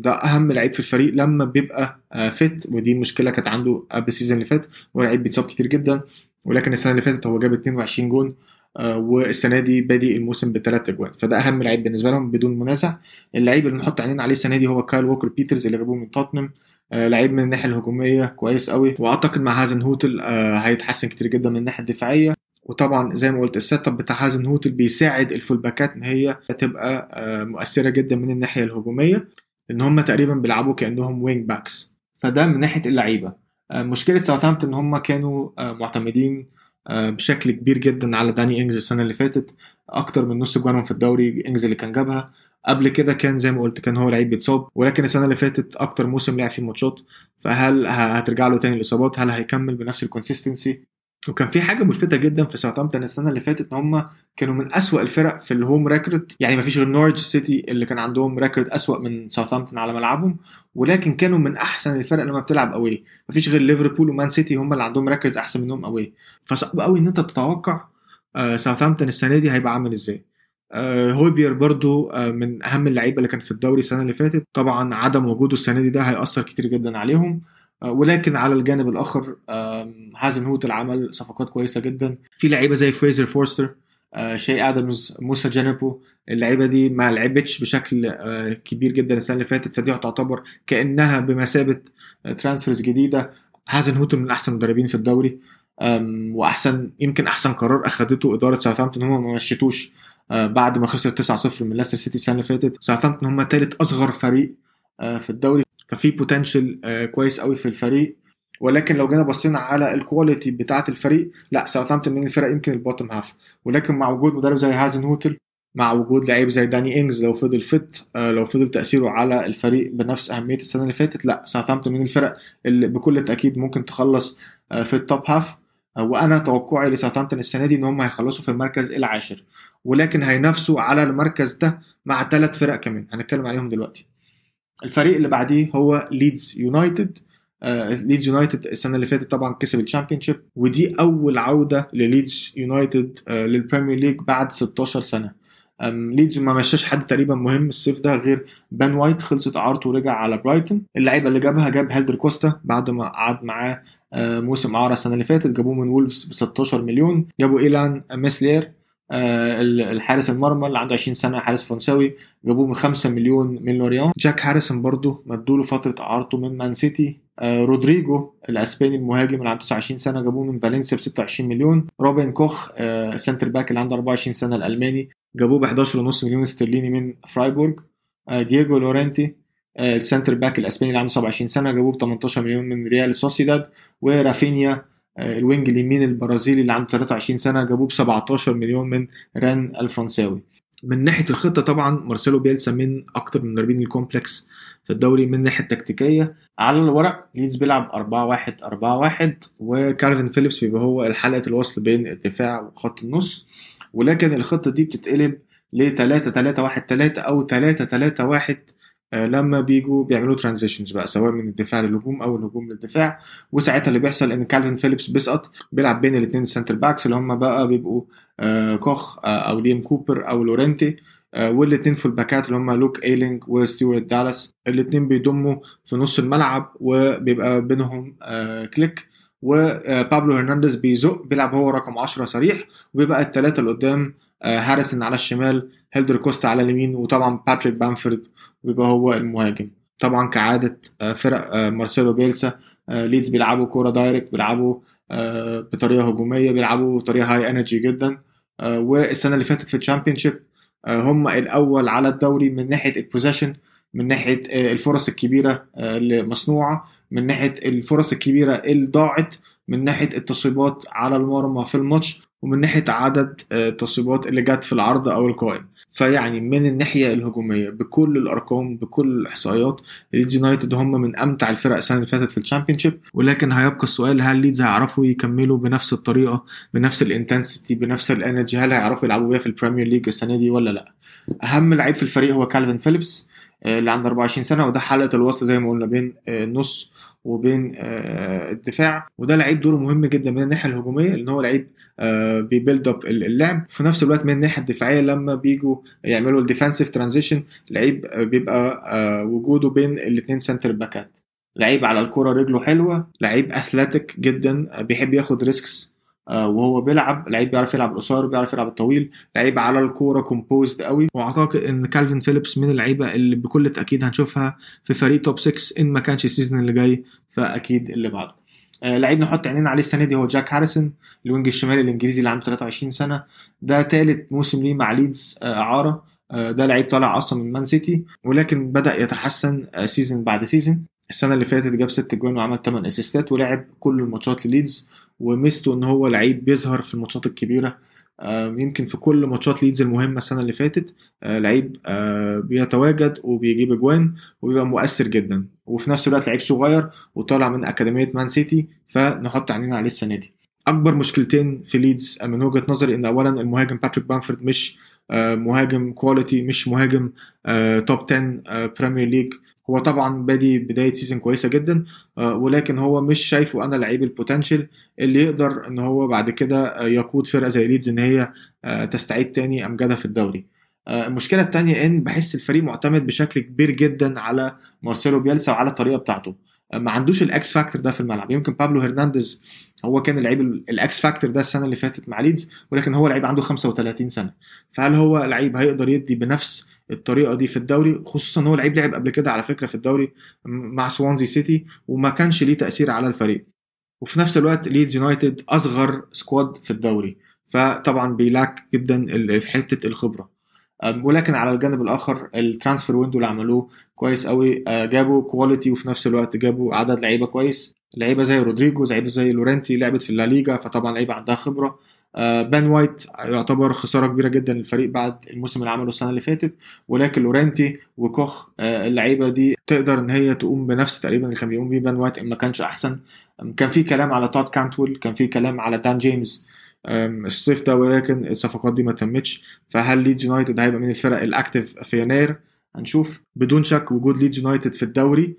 ده أهم لعيب في الفريق لما بيبقى fit ودي مشكلة كانت عنده قبل ال season اللي فات هو لعيب بيتصاب كتير جدا. ولكن السنة اللي فاتت هو جاب 22 جون. آه، والسنة دي بادئ الموسم بثلاث أجوان. فده أهم لعيب بالنسبة لهم بدون منازع. اللعيب اللي نحط عينينا عليه السنة دي هو كايل ووكر بيترز اللي جابوه من توتنهام. آه، لعيب من الناحية الهجومية كويس قوي. وأعتقد مع هازن هوتل آه، هيتحسن كتير جدا من الناحية الدفاعية. وطبعا زي ما قلت ال set up بتاع هازن هوتل بيساعد ال full back ات إن هي تبقى آه، مؤثرة جدا من الناحية الهجومية. إن هم تقريبا بيلعبوا كأنهم wing backs فده من ناحية اللعيبة. آه، مشكلة ساوثهامبتون إن هم كانوا آه، معتمدين آه، بشكل كبير جدا على داني إنجز السنة اللي فاتت. أكتر من نص جوانهم في الدوري إنجز اللي كان جابها. قبل كده كان زي ما قلت كان هو لعيب بيتصاب. ولكن السنة اللي فاتت أكتر موسم لعب فيه ماتشات. فهل هترجع له تاني الإصابات؟ هل هيكمل بنفس ال consistency وكان في حاجة ملفتة جدا في ساوثهامبتون السنة اللي فاتت إن هم كانوا من أسوأ الفرق في ال home record يعني مفيش غير نورتش سيتي اللي كان عندهم record أسوأ من ساوثهامبتون على ملعبهم ولكن كانوا من أحسن الفرق لما بتلعب away مفيش غير ليفربول ومان سيتي هم اللي عندهم records أحسن منهم away فصعب قوي إن أنت تتوقع آه، ساوثهامبتون السنة دي هيبقى عامل إزاي. آه، هويبير برضو آه، من أهم اللعيبة اللي كانت في الدوري السنة اللي فاتت. طبعا عدم وجوده السنة دي ده هيأثر كتير جدا عليهم. آه، ولكن على الجانب الآخر هازن هوتل عمل صفقات كويسة جدا. في لعيبة زي فريزر فورستر آه، تشي آدمز موسى جانيبو اللعيبة دي ما لعبتش بشكل آه، كبير جدا السنة اللي فاتت فدي تعتبر كأنها بمثابة transfers جديدة. هازن هوتل من أحسن المدربين في الدوري وأحسن يمكن أحسن قرار اخذته إدارة ساوثهامبتون هم ما مشيتوش آه، بعد ما خسر 9-0 من ليستر سيتي السنة اللي فاتت. ساوثهامبتون هم ثالث أصغر فريق آه، في الدوري. ففي potential كويس قوي في الفريق. ولكن لو جينا بصينا على ال quality بتاعة الفريق لا ساوثهامبتون من الفرق يمكن ال bottom half ولكن مع وجود مدرب زي هازن هوتل مع وجود لعيب زي داني انجز لو فضل fit آه، لو فضل تأثيره على الفريق بنفس أهمية السنة اللي فاتت لا ساوثهامبتون من الفرق اللي بكل تاكيد ممكن تخلص آه، في ال top half آه، وأنا توقعي لساوثهامبتون السنة دي إن هم هيخلصوا في المركز العاشر. ولكن هينافسوا على المركز ده مع ثلاث فرق كمان. هنتكلم عليهم دلوقتي. الفريق اللي بعديه هو ليدز يونايتد ليدز يونايتد السنة اللي فاتت طبعا كسب ال Championship ودي أول عودة لليدز يونايتد لل Premier League بعد 16 سنة. ليدز ما مشاش حد تقريبا مهم الصيف ده غير بن وايت خلصت إعارته ورجع على برايتون اللعيبة اللي جابها جاب هيلدر كوستا بعد ما قعد معاه آه، موسم اعاره السنة اللي فاتت جابوه من وولفز ب 16 مليون. جابوا إيلان ميسلير آه، الحارس المرمى اللي عنده 20 سنة حارس فرنساوي جابوه ب 5 مليون من لوريان جاك هاريسون برضه مدوله فترة اعارته من مان سيتي. آه، رودريجو الأسباني المهاجم اللي عنده 29 سنة جابوه من فالنسيا ب 26 مليون. روبن كوخ آه، centre back اللي عنده 24 سنة الألماني جابوه ب 11.5 مليون استرليني من فرايبورغ. آه، دييجو لورنتي آه، ال centre back الأسباني اللي عنده 27 سنة جابوه ب 18 مليون من ريال سوسيداد. ورافينيا آه، ال wing اليمين البرازيلي اللي عنده 23 سنة جابوه ب 17 مليون من ران الفرنساوي. من ناحية الخطة طبعا مارسيلو بيلسا من أكتر من مدربين ال complex في الدوري من الناحيه التكتيكيه على الورق ليدز بيلعب 4 1 4 1 وكالفين فيليبس بيبقى هو حلقه الوصل بين الدفاع وخط النص. ولكن الخطة دي بتتقلب ل 3 3 1 3 أو 3 3 1 آه، لما بيجوا بيعملوا transitions بقى سواء من الدفاع للهجوم أو الهجوم للدفاع. وساعتها اللي بيحصل إن كالفين فيليبس بيسقط بيلعب بين الاثنين centre backs اللي هم بقى بيبقوا آه، كوخ آه، أو ليام كوبر أو لورنتي آه، والاثنين full back ات اللي هم لوك إيلينج وستيوارت دالاس. الاثنين بيضموا في نص الملعب وبيبقى بينهم آه، كليك. وبابلو هرنانديز بيزق بيلعب هو رقم 10 صريح. وبيبقى الثلاثه اللي قدام آه، هاريسون على الشمال هيلدر كوستا على اليمين وطبعا باتريك بامفورد بيبقى هو المهاجم. طبعا كعادة آه، فرق آه، مارسيلو بيلسا آه، ليدز بيلعبوا كورة direct بيلعبوا بطريقة هجومية بيلعبوا بطريقة high energy جدا. والسنة اللي فاتت في ال Championship هم الأول على الدوري من ناحية ال possession من ناحية الفرص الكبيرة اللي مصنوعة من ناحية الفرص الكبيرة اللي ضاعت من ناحية التصويبات على المرمى في الماتش ومن ناحية عدد التصويبات اللي جت في العارضة أو القائم. فيعني من الناحية الهجومية بكل الأرقام بكل الإحصائيات ليدز يونايتد هم من أمتع الفرق السنة اللي فاتت في ال Championship ولكن هيبقى السؤال هل ليدز هيعرفوا يكملوا بنفس الطريقة بنفس ال intensity بنفس ال energy هل هيعرفوا يلعبوا بيها في ال Premier League السنة دي ولا لأ؟ أهم لعيب في الفريق هو فيليبس آه، اللي عنده 24 سنة وده حلقة الوصل زي ما قلنا بين آه، النص وبين الدفاع وده لعيب دوره مهم جدا من الناحية الهجومية لأن هو لعيب بي build up اللعب. في نفس الوقت من الناحيه الدفاعية لما بيجوا يعملوا ال defensive transition لعيب بيبقى وجوده بين الاثنين center باكات لعيب على الكرة رجله حلوة لعيب athletic جدا بيحب ياخد risks وهو بيلعب. لعيب بيعرف يلعب القصير بيعرف يلعب الطويل لعيب على الكوره composed قوي. وأعتقد إن كالفين فيليبس من اللعيبة اللي بكل تأكيد هنشوفها في فريق top 6 إن ما كانش ال season اللي جاي فأكيد اللي بعده. آه لعيب نحط عينينا عليه السنة دي هو جاك هاريسون ال wing الشمالي الإنجليزي اللي عنده 23 سنة. ده ثالث موسم ليه مع ليدز آه إعارة. آه ده لعيب طالع أصلا من مان سيتي ولكن بدأ يتحسن season بعد season السنة اللي فاتت جاب 6 جوان وعمل 8 assist ات ولعب كل الماتشات لليدز وميزته إن هو لعيب بيظهر في الماتشات الكبيرة. يمكن في كل ماتشات ليدز المهمة السنة اللي فاتت لعيب بيتواجد وبيجيب أجوان وبيبقى مؤثر جدا. وفي نفس الوقت لعيب صغير وطالع من أكاديمية مان سيتي فنحط عينينا عليه السنة دي. أكبر مشكلتين في ليدز من وجهة نظري إن اولا المهاجم باتريك بامفورد مش مهاجم quality مش مهاجم top 10 Premier League هو طبعا بادي بداية season كويسة جدا ولكن هو مش شايفه أنا لعيب ال potential اللي يقدر إن هو بعد كده يقود فرقة زي ليدز إن هي تستعيد تاني امجادها في الدوري. المشكلة الثانية إن بحس الفريق معتمد بشكل كبير جدا على مارسيلو بيلسا وعلى الطريقة بتاعته. ما عندوش ال X factor ده في الملعب. يمكن بابلو هرنانديز هو كان اللعيب ال X factor ده السنة اللي فاتت مع ليدز ولكن هو لعيب عنده 35 سنة. فهل هو لعيب هيقدر يدي بنفس الطريقة دي في الدوري خصوصا إن هو لعيب لعب قبل كده على فكرة في الدوري مع سوانزي سيتي وما كانش ليه تأثير على الفريق. وفي نفس الوقت ليدز يونايتد أصغر squad في الدوري. فطبعا بيلاك جدا في حتة الخبرة. ولكن على الجانب الآخر ال transfer window اللي عملوه كويس قوي جابوا quality وفي نفس الوقت جابوا عدد لعيبة كويس. لعيبة زي رودريجو لعيبه زي يورنتي لعبت في الليجا فطبعا لعيبة عندها خبرة. بن وايت يعتبر خسارة كبيرة جدا للفريق بعد الموسم اللي عمله السنة اللي فاتت ولكن يورنتي وكوخ اللعيبة دي تقدر إن هي تقوم بنفس تقريبا اللي كان بيقوم بيه بن وايت ما كانش أحسن. كان في كلام على تود كانتويل كان في كلام على دان جيمس. الصيف ده ولكن الصفقات دي ما تمتش. فهل ليدز يونايتد هيبقى من الفرق ال active في يناير؟ هنشوف. بدون شك وجود ليدز يونايتد في الدوري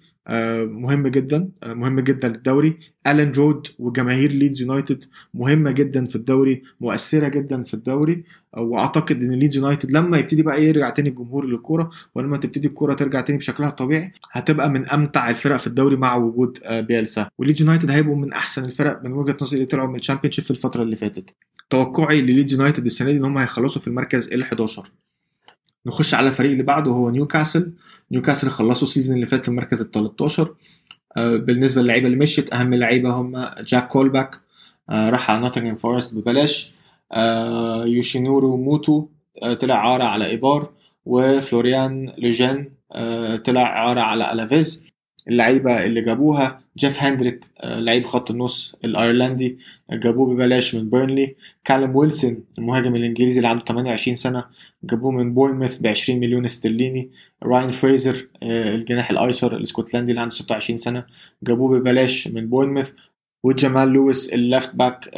مهم جدا مهم جدا للدوري. الان رود وجماهير ليدز يونايتد مهمة جدا في الدوري مؤثرة جدا في الدوري. وأعتقد إن ليدز يونايتد لما يبتدي بقى يرجع تاني الجمهور للكورة ولما تبتدي الكورة ترجع تاني بشكلها الطبيعي هتبقى من أمتع الفرق في الدوري مع وجود بيلسا. وليدز يونايتد هيبقوا من أحسن الفرق من وجهة نظري اللي طلعوا من ال Championship في الفترة اللي فاتت. توقعي لليدز يونايتد السنة دي إن هم هيخلصوا في المركز ال 11 نخش على الفريق اللي بعده هو نيوكاسل. نيوكاسل خلصوا ال season اللي فات في المركز ال 13 بالنسبة للعيبة اللي مشيت أهم لعيبة هم جاك كولباك. راح على نوتنغهام فورست ببلاش. يوشينوري موتو طلع إعارة على إيبار. وفلوريان لوجون طلع إعارة على ألافيز. اللعيبة اللي جابوها. جيف هندريك لعيب خط النص الأيرلندي جابوه ببلاش من بيرنلي. كالوم ويلسون المهاجم الإنجليزي اللي عنده 28 سنة جابوه من بورنموث ب 20 مليون استرليني. راين فريزر الجناح الأيسر الإسكتلندي اللي عنده 26 سنة جابوه ببلاش من بورنموث. وجمال لويس ال left back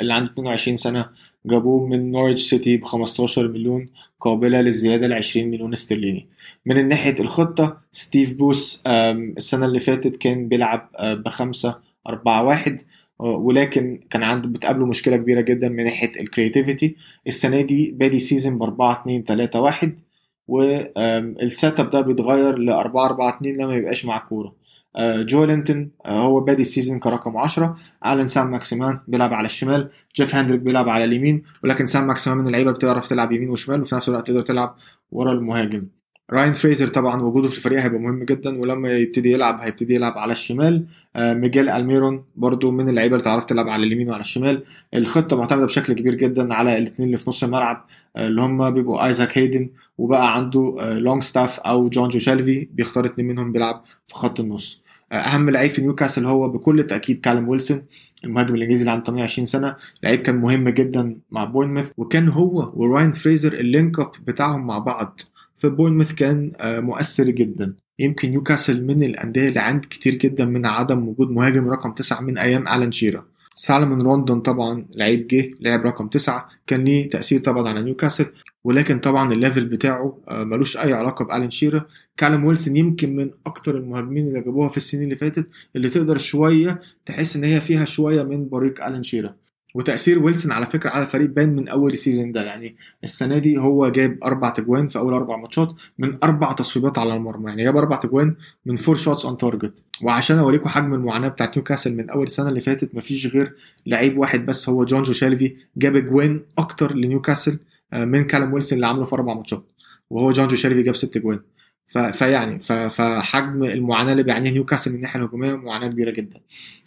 اللي عنده 22 سنة جابوه من نورويتش سيتي ب 15 مليون. قابلة للزيادة ل 20 مليون استرليني. من ناحية الخطة ستيف بروس السنة اللي فاتت كان بيلعب بخمسة أربعة واحد ولكن كان عنده بتقابله مشكلة كبيرة جدا من ناحية ال creativity السنة دي بادي season ب 4 2 3 1 وال set up ده بيتغير ل 4 4 2 لما يبقاش مع كورة. جولينتون هو بادي ال season كرقم 10 ألان سان ماكسيمان بيلعب على الشمال. جيف هندريك بيلعب على اليمين. ولكن سان ماكسيمان من اللعيبة بتعرف تلعب يمين وشمال وفي نفس الوقت تقدر تلعب ورا المهاجم. راين فريزر طبعا وجوده في الفريق هيبقى مهم جدا ولما يبتدي يلعب هيبتدي يلعب على الشمال. ميجيل ألميرون برضو من اللعيبة اللي تعرف تلعب على اليمين وعلى الشمال. الخطة معتمدة بشكل كبير جدا على الاثنين اللي في نص الملعب اللي هم بيبقوا آيزاك هيدن وبقى عنده لونجستاف أو جونجو شيلفي بيختار اثنين منهم بيلعب في خط النص. أهم لعيب في نيوكاسل هو بكل تأكيد كالوم ويلسون المهاجم الإنجليزي اللي عنده 28 سنة لعيب كان مهم جدا مع بورنموث وكان هو وراين فريزر ال link up بتاعهم مع بعض. في بورنموث كان مؤثر جدا. يمكن نيوكاسل من الأندية اللي عانت كتير جدا من عدم وجود مهاجم رقم تسعة من أيام ألان شيرر سالمون روندون طبعا لعيب جه لعب رقم تسعة كان ليه تأثير طبعا على نيوكاسل ولكن طبعا ال level بتاعه آه، ملوش أي علاقة بألان شيرر. كالوم ويلسون يمكن من أكتر المهاجمين اللي جابوها في السنين اللي فاتت اللي تقدر شوية تحس إن هي فيها شوية من بريق ألان شيرر. وتأثير ويلسون على فكرة على الفريق بان من أول ال season ده. يعني السنة دي هو جاب أربع تجوان في أول أربع ماتشات من أربع تصويبات على المرمى. يعني جاب أربع تجوان من four shots on target وعشان اوريكم حجم المعاناة بتاعت نيوكاسل من أول السنة اللي فاتت مفيش غير لعيب واحد بس هو جونجو شيلفي جاب جوان أكتر لنيوكاسل آه، من كالم ويلسون اللي عمله في أربع ماتشات. وهو جونجو شيلفي جاب ست جوان فيعني فحجم المعاناة اللي بيعانيها نيوكاسل من الناحية الهجومية معاناة كبيرة جدا.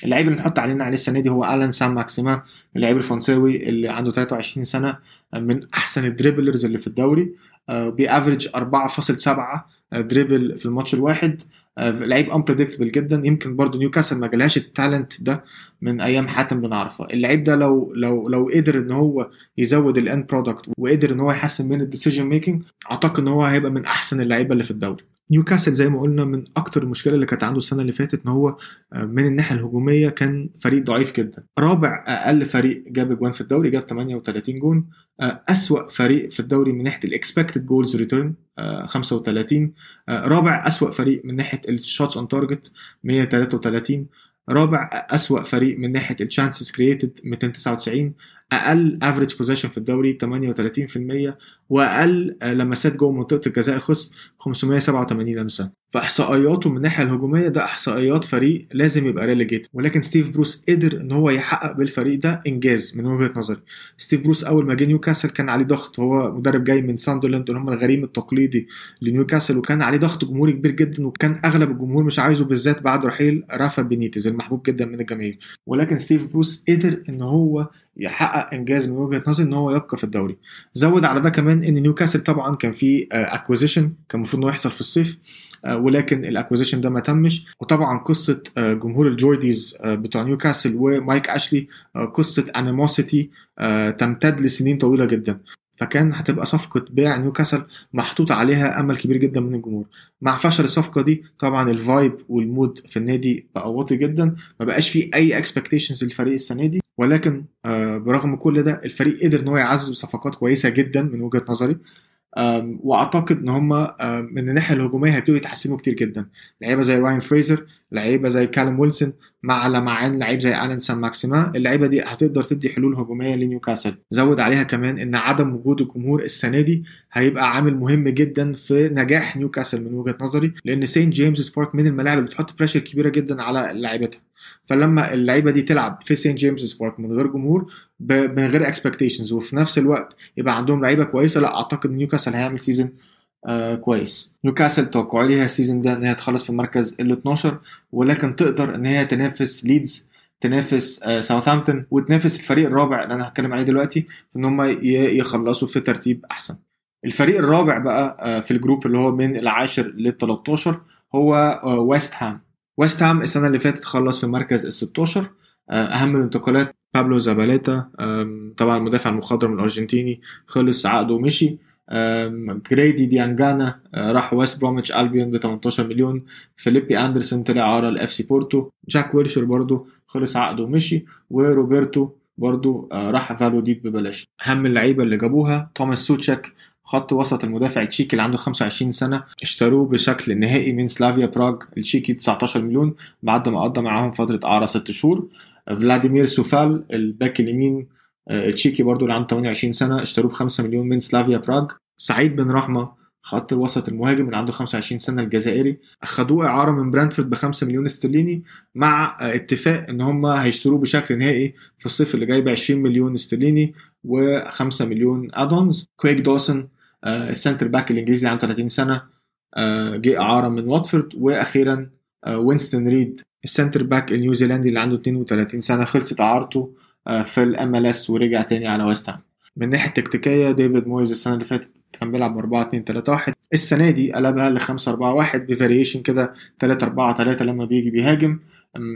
اللعيب اللي نحط عينينا عليه السنة دي هو ألان سان ماكسيما اللعيب الفرنساوي اللي عنده 23 سنة من أحسن ال dribblers اللي في الدوري آه، بي average 4.7 dribble في الماتش الواحد آه، لعيب unpredictable جدا. يمكن برضه نيوكاسل ما جالهاش ال talent ده من أيام حاتم بن عرفة. اللعيب ده لو لو لو قدر إن هو يزود ال end product وقدر إن هو يحسن من ال decision making أعتقد إن هو هيبقى من أحسن اللعيبة اللي في الدوري. نيوكاسل زي ما قلنا من أكتر المشكلة اللي كانت عنده السنة اللي فاتت إن هو آه، من الناحية الهجومية كان فريق ضعيف جدا. رابع أقل فريق جاب اجوان في الدوري جاب 38 جون. آه، أسوأ فريق في الدوري من ناحية ال expected goals return 35 رابع أسوأ فريق من ناحية ال shots on target 133 رابع أسوأ فريق من ناحية ال chances created 299 أقل average possession في الدوري 38% وأقل لمسات جوه منطقة الجزاء الخصم 587 لمسة. فإحصائياته من الناحية الهجومية ده إحصائيات فريق لازم يبقى relegate ولكن ستيف بروس قدر إن هو يحقق بالفريق ده إنجاز من وجهة نظري. ستيف بروس أول ما جه نيوكاسل كان عليه ضغط. هو مدرب جاي من ساندرلاند اللي هم الغريم التقليدي لنيوكاسل وكان عليه ضغط جمهوري كبير جدا وكان أغلب الجمهور مش عايزه بالذات بعد رحيل رافا بينيتز المحبوب جدا من الجماهير. ولكن ستيف بروس قدر إن هو يحقق إنجاز من وجهة نظري إن هو يبقى في الدوري. زود على ده كمان إن نيوكاسل طبعا كان في acquisition كان المفروض إنه يحصل في الصيف. آه، ولكن ال acquisition ده ما تمش. وطبعا قصة آه، جمهور ال Geordies آه، بتوع نيوكاسل ومايك أشلي قصة animosity تمتد لسنين طويلة جدا. فكان هتبقى صفقة بيع نيوكاسل محطوط عليها أمل كبير جدا من الجمهور. مع فشل الصفقة دي طبعا ال vibe وال mood في النادي بقى واطي جدا. ما بقاش فيه أي expectations للفريق السنة دي. ولكن برغم كل ده الفريق قدر إن هو يعزز صفقات كويسة جدا من وجهة نظري. وأعتقد إن هم من الناحية الهجومية هيبتدوا يتحسنوا كتير جدا. لعيبة زي رايان فريزر لعيبة زي كالم ويلسون مع لمعان لعيب زي الان سان ماكسيما اللعيبة دي هتقدر تدي حلول هجومية لنيوكاسل. زود عليها كمان إن عدم وجود الجمهور السنة دي هيبقى عامل مهم جدا في نجاح نيوكاسل من وجهة نظري لأن سانت جيمس بارك من الملاعب اللي بتحط pressure كبيرة جدا على لعيبتها. فلما اللعيبة دي تلعب في سانت جيمس بارك من غير جمهور من غير expectations وفي نفس الوقت يبقى عندهم لعيبة كويسة لا أعتقد نيوكاسل هيعمل season آه كويس. نيوكاسل توقعي ليها ال season ده إن هي تخلص في المركز ال 12 ولكن تقدر إن هي تنافس ليدز تنافس آه ساوثهامبتون وتنافس الفريق الرابع اللي أنا هتكلم عليه دلوقتي إن هم يخلصوا في ترتيب أحسن. الفريق الرابع بقى آه في ال group اللي هو من العاشر لل 13 هو ويست هام ويست هام السنة اللي فاتت خلص في المركز ال 16 آه، أهم الانتقالات بابلو زاباليتا طبعا المدافع المخضرم الأرجنتيني خلص عقده ومشي. جريدي ديانجانا آه، راح ويست بروميتش البيون ب 18 مليون. فيليبي اندرسون طلع إعارة لاف سي بورتو جاك ويلشر برضه خلص عقده ومشي. وروبرتو برضه آه، راح فالادوليد ببلاش. أهم اللعيبة اللي جابوها توماس سوتشيك خط وسط المدافع التشيكي اللي عنده 25 سنة. اشتروه بشكل نهائي من سلافيا براغ. التشيكي 19 مليون. بعد ما قضى معاهم فترة إعارة 6 شهور. فلاديمير سوفال الباك اليمين آه، التشيكي برضو اللي عنده 28 سنة اشتروه ب 5 مليون من سلافيا براغ. سعيد بن رحمة خط الوسط المهاجم اللي عنده 25 سنة الجزائري اخدوه إعارة من برينتفورد ب 5 مليون استرليني مع اتفاق إن هم هيشتروه بشكل نهائي في الصيف اللي جاي ب 20 مليون استرليني و5 مليون add-ons كريج دوسن آه، ال center back الإنجليزي عنده 30 سنة آه، جه إعارة من واتفورد. وأخيرا آه، وينستون ريد ال center back النيوزيلندي اللي عنده 32 سنة خلصت اعارته في ال MLS ورجع تاني على ويست هام من الناحيه التكتيكية ديفيد مويز السنة اللي فاتت كان بيلعب 4 2 3 1 السنة دي قلبها ل 5 4 1 ب variation كده 3 4 3 لما بيجي بيهاجم.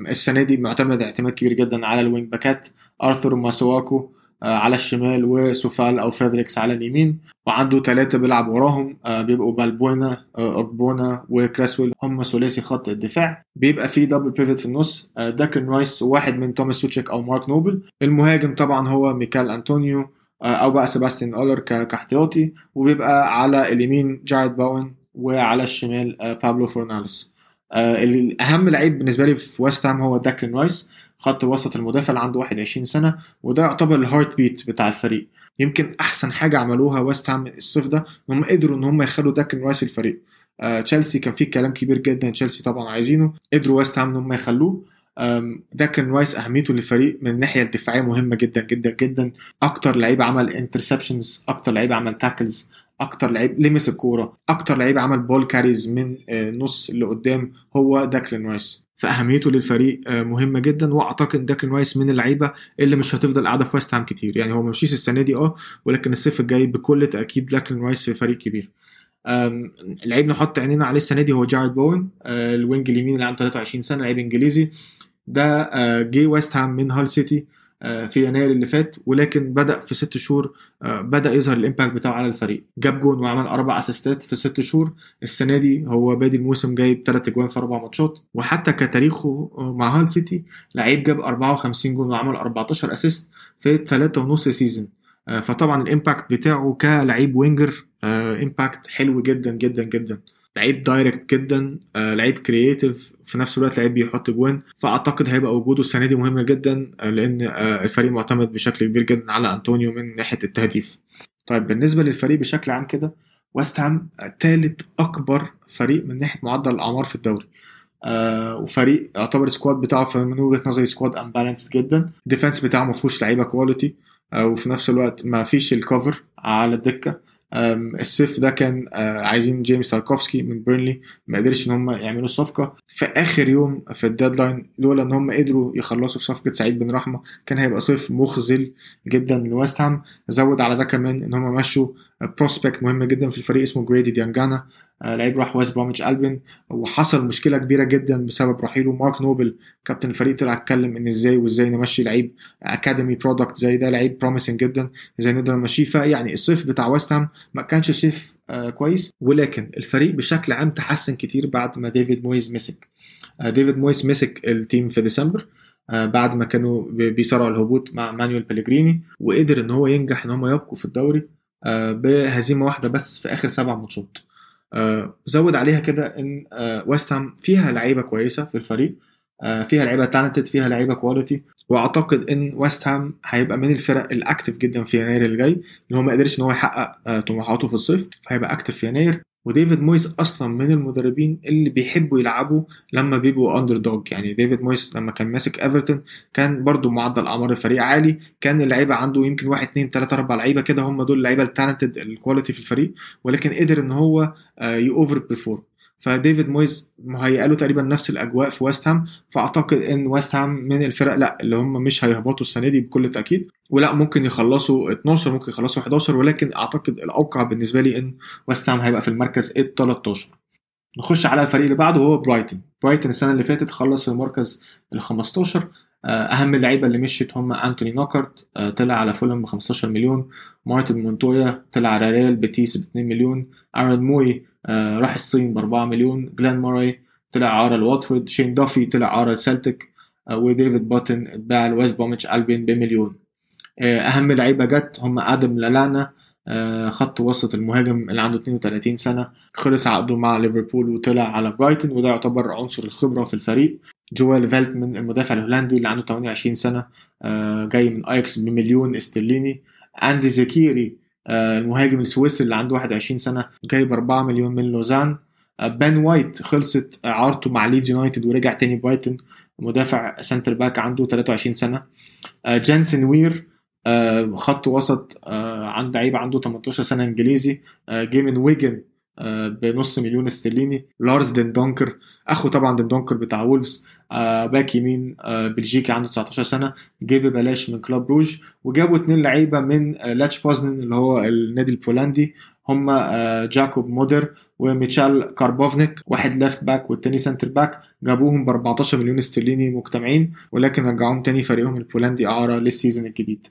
السنة دي معتمد اعتماد كبير جدا على ال wing باكات ارثر ماسواكو على الشمال وسوفال أو فريدريكس على اليمين وعنده ثلاثة بيلعب وراهم. بيبقوا بالبوينا اوجبونا وكريسويل هم ثلاثي خط الدفاع. بيبقى في double pivot في النص. داكلين رايس وواحد من توماس سوتشيك أو مارك نوبل. المهاجم طبعا هو ميكال أنطونيو أو بقى سيباستيان هالر كاحتياطي. وبيبقى على اليمين جارد بوين وعلى الشمال بابلو فورناليس الاهم لعيب بالنسبة لي في ويست هام هو داكلين رايس. خط وسط المدافع اللي عنده 21 سنة وده يعتبر ال heartbeat بتاع الفريق. يمكن أحسن حاجة عملوها ويست هام الصيف ده إن هم قدروا إن هم يخلوا داكلين رايس الفريق. آه تشيلسي كان فيه كلام كبير جدا تشيلسي طبعا عايزينه قدروا ويست هام إن هم يخلوه. داكلين رايس أهميته للفريق من الناحية الدفاعية مهمة جدا جدا جدا. أكتر لعيب عمل interceptions أكتر لعيب عمل tackles أكتر لعيب لمس الكورة أكتر لعيب عمل ball carries من نص اللي قدام هو داكلين رايس فأهميته للفريق مهمة جدا وأعتقد داكلين رايس من اللعيبة اللي مش هتفضل قاعدة في ويست هام كتير. يعني هو ما مشيش السنة دي آه ولكن الصيف الجاي بكل تأكيد داكلين رايس في فريق كبير. لعيب نحط عينينا عليه السنة دي هو جارد بوين ال wing اليمين اللي عنده 23 سنة لعيب إنجليزي. ده جه ويست هام من هال سيتي. في يناير اللي فات ولكن بدأ في ست شهور بدأ يظهر ال impact بتاعه على الفريق. جاب جون وعمل أربع أسيستات في ست شهور. السنة دي هو بادي الموسم جايب ثلاث أجوان في أربع ماتشات. وحتى كتاريخه مع هال سيتي لعيب جاب 54 جون وعمل 14 assist في ثلاثة ونص season فطبعا ال impact بتاعه كلعيب winger impact حلو جدا جدا جدا. لعيب direct جدا آه لعيب creative في نفس الوقت لعيب بيحط جوان. فأعتقد هيبقى وجوده السنة دي مهم جدا آه لأن آه الفريق معتمد بشكل كبير جدا على أنطونيو من ناحية التهديف. طيب بالنسبة للفريق بشكل عام كده ويست هام ثالث أكبر فريق من ناحية معدل الأعمار في الدوري. آه وفريق يعتبر squad بتاعه من وجهة نظري squad imbalanced جدا. الديفenس بتاعه ما فيهوش لعيبة quality آه وفي نفس الوقت ما فيش ال cover على الدكة. الصيف ده كان عايزين جيمس تاركوفسكي من بيرنلي ما قدرش إن هم يعملوا الصفقه في آخر يوم في ال deadline لولا إن هم قدروا يخلصوا في صفقة سعيد بن رحمة كان هيبقى صيف مخزي جدا لويست هام. زود على ده كمان إن هم مشوا prospect مهم جدا في الفريق اسمه جريدي ديانجانا لعيب راح ويست بروميتش ألبن وحصل مشكلة كبيرة جدا بسبب رحيله مارك نوبل. كابتن الفريق طلع اتكلم إن إزاي وإزاي نمشي لعيب academy product زي ده لعيب promising جدا إزاي نقدر نمشيه. فيعني الصيف بتاع ويست هام ما كانش صيف آه كويس. ولكن الفريق بشكل عام تحسن كتير بعد ما ديفيد مويز مسك. آه ديفيد مويز مسك ال team في ديسمبر آه بعد ما كانوا بيصارعوا الهبوط مع مانويل بليجريني وقدر إن هو ينجح إن هم يبقوا في الدوري بهزيمة واحدة بس في آخر سبع ماتشات. زود عليها كده إن آه ويست هام فيها لعيبة كويسة في الفريق. آه فيها لعيبة talented فيها لعيبة quality وأعتقد إن ويست هام هيبقى من الفرق ال active جدا في يناير اللي جاي هو ما قدرش إن هو يحقق طموحاته في الصيف فهيبقى active في يناير. وديفيد مويس أصلا من المدربين اللي بيحبوا يلعبوا لما بيبقوا underdog يعني ديفيد مويس لما كان ماسك إيفرتون كان برضو معدل أعمار الفريق عالي. كان اللعيبة عنده يمكن واحد اتنين تلاتة أربع لعيبة كده هم دول اللعيبة ال talented ال quality في الفريق. ولكن قدر إن هو يوفر perform فديفيد مويز مهيئ له تقريبا نفس الأجواء في ويست هام فأعتقد إن ويست هام من الفرق لأ اللي هم مش هيهبطوا السنة دي بكل تاكيد ولأ ممكن يخلصوا 12 ممكن يخلصوا 11 ولكن أعتقد الأوقع بالنسبة لي إن ويست هام هيبقى في المركز ال 13 نخش على الفريق اللي بعده وهو برايتون برايتون السنة اللي فاتت خلص المركز ال 15 أهم اللعيبة اللي مشيت هم أنتوني نوكارت طلع على فولم ب 15 مليون. مارتن مونتويا طلع على ريال بيتيس ب 2 مليون. أرون موي راح الصين ب 4 مليون. جلان موراي طلع إعارة لواتفورد شين دافي طلع إعارة لسلتك وديفيد باتن اتباع لويست بروميتش ألبين بمليون. أهم لعيبة جت هم آدم لالانا خط وسط المهاجم اللي عنده 32 سنة. خلص عقده مع ليفربول وطلع على برايتون وده يعتبر عنصر الخبرة في الفريق. جوال فيلتمان المدافع الهولندي اللي عنده 28 سنة جاي من أياكس بمليون استرليني. أندي زكيري المهاجم السويسري اللي عنده 21 سنة جاي ب 4 مليون من لوزان. بان وايت خلصت اعارته مع ليدز يونايتد ورجع تاني برايتون. مدافع centre back عنده 23 سنة. جانسن وير خط وسط عند لعيب عنده 18 سنة إنجليزي. جه من ويجن بنص مليون استرليني. لارز دندونكر أخو طبعا دندونكر بتاع وولفز باك يمين بلجيكي عنده 19 سنة جه ببلاش من كلوب روج وجابوا اتنين لعيبة من ليتش بوزنان اللي هو النادي البولندي هم جاكوب مودر وميتشال كاربوفنيك واحد left back والتاني centre back جابوهم ب 14 مليون استرليني مجتمعين ولكن رجعوهم تاني فريقهم البولندي أعارة لل season الجديد.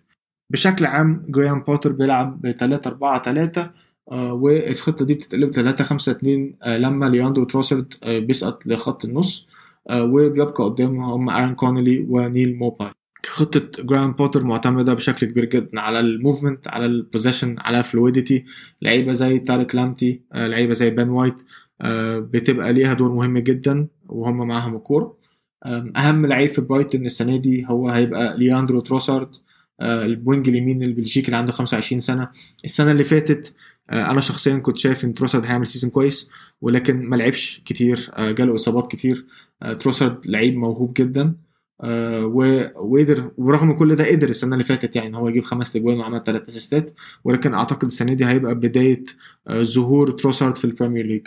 بشكل عام جراهام بوتر بيلعب ب 3 4 3 والخطه دي بتتقلب 3 5 2 لما لياندرو تروسرد آه، بيسقط لخط النص آه، وبيبقى قدامهم هم ارون كونلي ونيل موباي. خطة جرام بوتر معتمدة بشكل كبير جدا على ال movement على ال position على ال fluidity لعيبة زي تارك لامتي آه، لعيبة زي بن وايت بتبقى ليها دور مهم جدا وهم معاهم الكورة. أهم لعيب في برايتون السنة دي هو هيبقى لياندرو تروسارد ال wing اليمين البلجيكي اللي عنده 25 سنة. السنة اللي فاتت آه، أنا شخصيا كنت شايف إن تروسرد هيعمل season كويس ولكن ما لعبش كتير آه، جاله إصابات كتير. آه، تروسرد لعيب موهوب جدا وقدر ورغم كل ده قدر السنة اللي فاتت يعني إن هو يجيب خمس اجوان وعمل ثلاث assistات ولكن أعتقد السنة دي هيبقى بداية ظهور تروسرد في البريمير ليج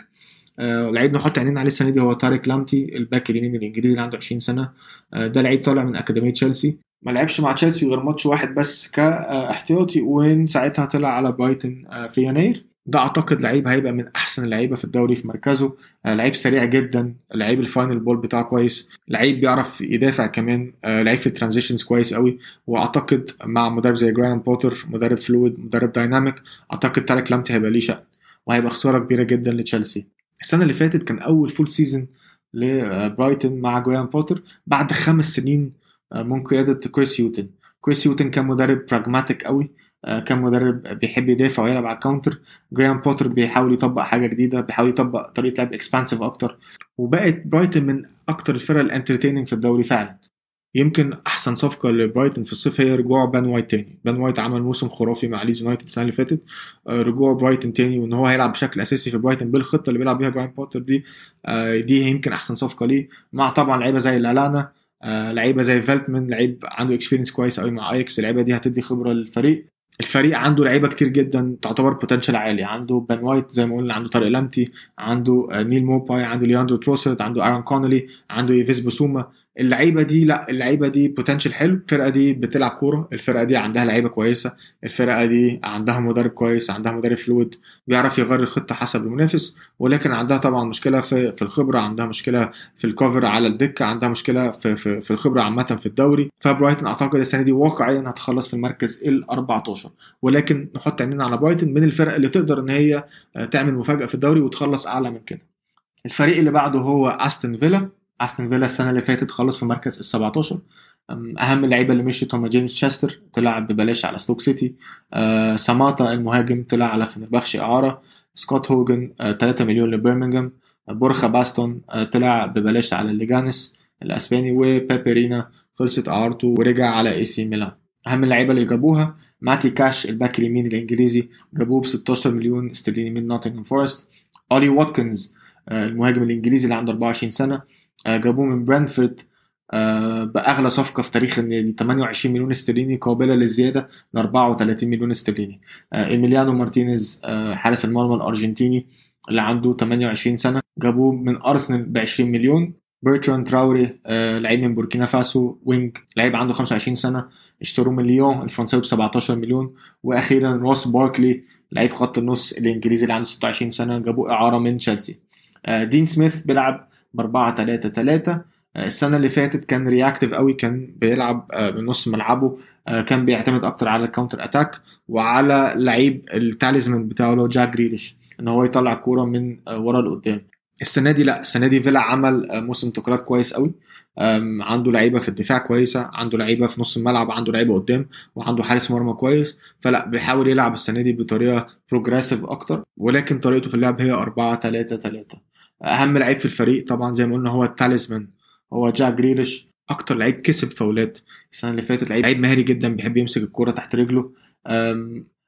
لعيب نحط عينينا عليه السنة دي هو تاريك لامتي الباك اليمين الإنجليزي اللي عنده 20 سنة. ده لعيب طالع من أكاديمية تشيلسي. ما لعبش مع تشيلسي غير ماتش واحد بس كاحتياطي win ساعتها طلع على برايتن آه، في يناير. ده أعتقد لعيب هيبقى من أحسن اللعيبة في الدوري في مركزه. آه، لعيب سريع جدا لعيب ال final ball بتاعه كويس لعيب بيعرف يدافع كمان آه، لعيب في ال transitions كويس قوي. وأعتقد مع مدرب زي جراهام بوتر مدرب fluid مدرب dynamic أعتقد تارك لامتي هيبقى ليه شأن وهيبقى خسارة كبيرة جدا لتشيلسي. السنة اللي فاتت كان أول full season لبرايتون مع جراهام بوتر بعد خمس سنين من قيادة كريس يوتن كريس يوتن كان مدرب pragmatic قوي. آه، كان مدرب بيحب يدافع ويلعب على ال counter جرام بوتر بيحاول يطبق حاجة جديدة بيحاول يطبق طريقة لعب expansive أكتر. وبقت برايتون من أكتر الفرق ال entertaining في الدوري فعلا. يمكن أحسن صفقة لبرايتون في الصيف هي رجوع بان وايت تاني. بان وايت عمل موسم خرافي مع ليدز يونايتد السنة اللي فاتت. آه، رجوع برايتون تاني وإن هو هيلعب بشكل أساسي في برايتون بالخطة اللي بيلعب بيها جراهام بوتر دي دي يمكن أحسن صفقة ليه. مع طبعا لعيبة زي لالانا آه لعيبة زي فالتمان لعيب عنده experience كويس قوي مع اياكس اللعيبة دي هتدي خبرة للفريق. الفريق عنده لعيبة كتير جدا تعتبر potential عالي. عنده بن وايت زي ما قلنا عنده طارق لامتي عنده آه نيل موباي عنده لياندرو تروسارد عنده ارون كونلي عنده ايف بيسوما اللعيبة دي لا اللعيبة دي potential حلو. الفرقة دي بتلعب كورة الفرقة دي عندها لعيبة كويسة الفرقة دي عندها مدرب كويس عندها مدرب فلويد بيعرف يغير الخطة حسب المنافس. ولكن عندها طبعا مشكلة في في الخبرة عندها مشكلة في الكفر على الدكة عندها مشكلة في في, في الخبرة عامة في الدوري. فبرايتون أعتقد السنة دي واقعيا هتخلص في المركز ال 14 ولكن نحط عينينا على برايتون من الفرق اللي تقدر إن هي تعمل مفاجأة في الدوري وتخلص أعلى من كده. الفريق اللي بعده هو استون فيلا أستون فيلا السنة اللي فاتت خلص في مركز ال 17 أهم اللعيبة اللي مشيت هم جيمس تشستر طلع ببلاش على ستوك سيتي. أه ساماتا المهاجم طلع على فنربخشي إعارة. سكوت هوجان أه 3 مليون لبرمنجهام بورخا باستون أه طلع ببلاش على ليجانيس الأسباني. وبيبي رينا خلصت إعارته ورجع على إي سي ميلان. أهم اللعيبة اللي جابوها ماتي كاش الباك اليمين الإنجليزي. جابوه ب 16 مليون استرليني من نوتنغهام فورست. أولي واتكنز آه، المهاجم الإنجليزي اللي عنده 24 سنة. آه، جابوه من برنتفورد آه، بأغلى صفقة في تاريخ النادي 28 مليون استرليني قابلة للزيادة ل 34 مليون استرليني. آه، إيميليانو مارتينيز حارس المرمى الأرجنتيني اللي عنده 28 سنة جابوه من أرسنال ب 20 مليون. بيرتران تراوري لعيب من بوركينا فاسو wing لعيب عنده 25 سنة. اشتروه من ليون الفرنساوي ب 17 مليون. وأخيرا روس باركلي لعيب خط النص الإنجليزي اللي عنده 26 سنة جابوه إعارة من تشيلسي. دين سميث بيلعب ب 4 3 3 السنة اللي فاتت كان reactive قوي كان بيلعب آه، من نص ملعبه. آه، كان بيعتمد أكتر على ال counter attack وعلى لعيب ال talisman بتاعه اللي هو جاك جريليش إن هو يطلع الكورة من آه، ورا لقدام. السنة دي لا السنة دي فيلا عمل موسم انتقالات كويس قوي. عنده لعيبة في الدفاع كويسة عنده لعيبة في نص الملعب عنده لعيبة قدام وعنده حارس مرمى كويس. فلا بيحاول يلعب السنة دي بطريقة progressive أكتر ولكن طريقته في اللعب هي 4 3 3 أهم لعيب في الفريق طبعا زي ما قلنا هو ال talisman. هو جاك جريليش أكتر لعيب كسب فاولات. السنة اللي فاتت لعيب لعيب مهاري جدا بيحب يمسك الكورة تحت رجله.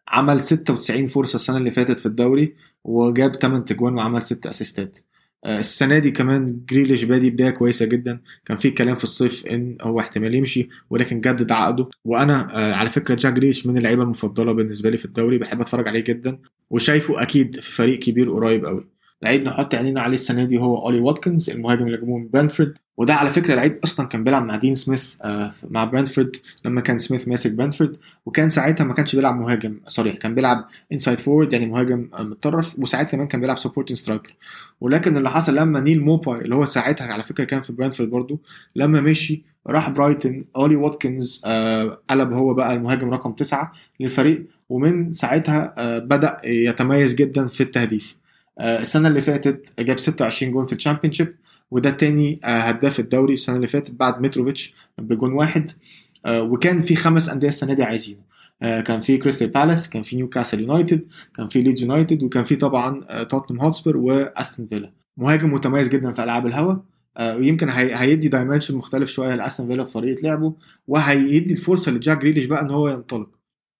عمل 96 فرصة السنة اللي فاتت في الدوري وجاب 8 اجوان وعمل 6 assist ات. آه، السنة دي كمان جريليش بادي بداية كويسة جدا. كان في كلام في الصيف إن هو احتمال يمشي ولكن جدد عقده. وأنا آه، على فكرة جاك جريليش من اللعيبة المفضلة بالنسبة لي في الدوري بحب أتفرج عليه جدا. وشايفه أكيد في فريق كبير قريب قوي لعيب نحط عينينا عليه السنة دي هو أولي واتكنز المهاجم اللي جابوه من برنتفورد وده على فكرة لعيب أصلا كان بيلعب مع دين سميث آه، مع برنتفورد لما كان سميث ماسك برنتفورد وكان ساعتها ما كانش بيلعب مهاجم صريح كان بيلعب inside forward يعني مهاجم آه، متطرف. وساعتها كمان كان بيلعب supporting striker ولكن اللي حصل لما نيل موباي اللي هو ساعتها على فكرة كان في برنتفورد برضو لما مشي راح برايتون أولي واتكنز آه قلب هو بقى المهاجم رقم تسعة للفريق. ومن ساعتها آه بدأ يتميز جدا في التهديف. السنة اللي فاتت جاب 26 جون في الشامبيونشيب وده تاني آه هداف الدوري السنة اللي فاتت بعد متروفيتش بجون واحد. آه وكان في خمس أندية السنة دي عايزينه. آه كان في كريستال بالاس كان في نيوكاسل يونايتد كان في ليدز يونايتد وكان في طبعا آه توتنهام هوتسبير وأستون فيلا. مهاجم متميز جدا في ألعاب الهواء ويمكن هي... هيدي dimension مختلف شوية لأستون فيلا في طريقة لعبه وهيدي الفرصة لجاك جريليش بقى إن هو ينطلق.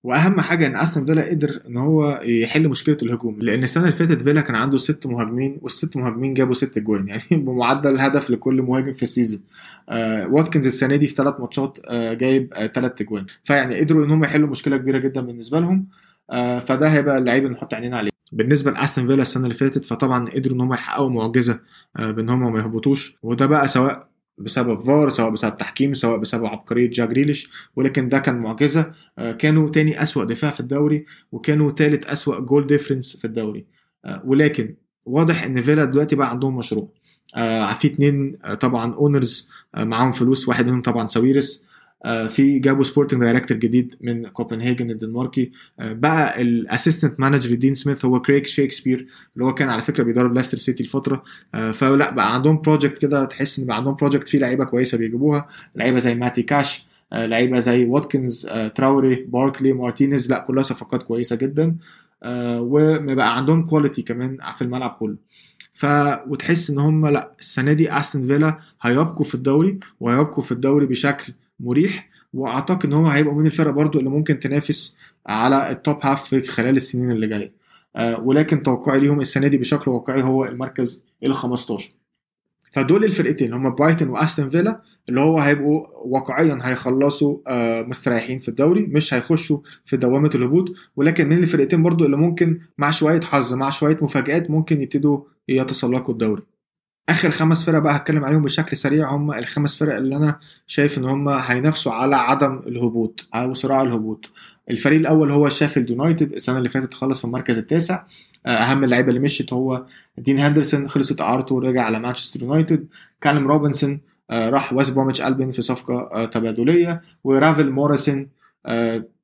وأهم حاجة إن استون فيلا قدر إن هو يحل مشكلة الهجوم لأن السنة اللي فاتت فيلا كان عنده ست مهاجمين والست مهاجمين جابوا ست جوان يعني بمعدل هدف لكل مهاجم في ال season. آه واتكنز السنة دي في ثلاث ماتشات آه جايب ثلاث آه جوان فيعني قدروا إن هم يحلوا مشكلة كبيرة جدا بالنسبة لهم آه فده هيبقى اللعيب اللي نحط عينينا عليه. بالنسبة لاستون فيلا السنة اللي فاتت فطبعا قدروا إن هم يحققوا معجزة آه بإن هم ما يهبطوش. وده بقى سواء بسبب فار سواء بسبب تحكيم سواء بسبب عبقرية جاك جريليش ولكن ده كان معجزة آه كانوا تاني أسوأ دفاع في الدوري وكانوا تالت أسوأ goal difference في الدوري. آه ولكن واضح إن فيلا دلوقتي بقى عندهم مشروع. آه في اتنين طبعا owners معاهم فلوس واحد منهم طبعا ساويرس. في جابوا sporting director جديد من كوبنهاجن الدنماركي. بقى ال assistant manager دين سميث هو كريك شيكسبير اللي هو كان على فكرة بيدرب ليستر سيتي لفتره فلا بقى عندهم project كده تحس إن بقى عندهم project فيه لعيبة كويسة بيجيبوها. لعيبة زي ماتي كاش لعيبة زي واتكنز تراوري باركلي مارتينيز لا كلها صفقات كويسة جدا. وبقى عندهم quality كمان في الملعب كله. ف وتحس إن هم لا السنة دي استون فيلا هيبقوا في الدوري وهيبقوا في الدوري بشكل مريح وأعتقد إن هم هيبقوا من الفرق برضو اللي ممكن تنافس على ال top half في خلال السنين اللي جاية. آه ولكن توقعي ليهم السنة دي بشكل واقعي هو المركز ال 15 فدول الفرقتين هم برايتون وأستون فيلا اللي هو هيبقوا واقعيا هيخلصوا آه مستريحين في الدوري مش هيخشوا في دوامة الهبوط. ولكن من الفرقتين برضو اللي ممكن مع شوية حظ مع شوية مفاجآت ممكن يبتدوا يتسلقوا الدوري. آخر خمس فرق بقى هتكلم عليهم بشكل سريع. هم الخمس فرق اللي أنا شايف إن هم هينافسوا على عدم الهبوط أو صراع الهبوط. الفريق الأول هو شيفيلد يونايتد السنة اللي فاتت خلص في المركز التاسع. أهم اللعيبة اللي مشيت هو دين هندرسون خلصت اعارته ورجع على مانشستر يونايتد. كالم روبنسون راح ويست بروميتش ألبيون في صفقة تبادلية. ورافل موريسون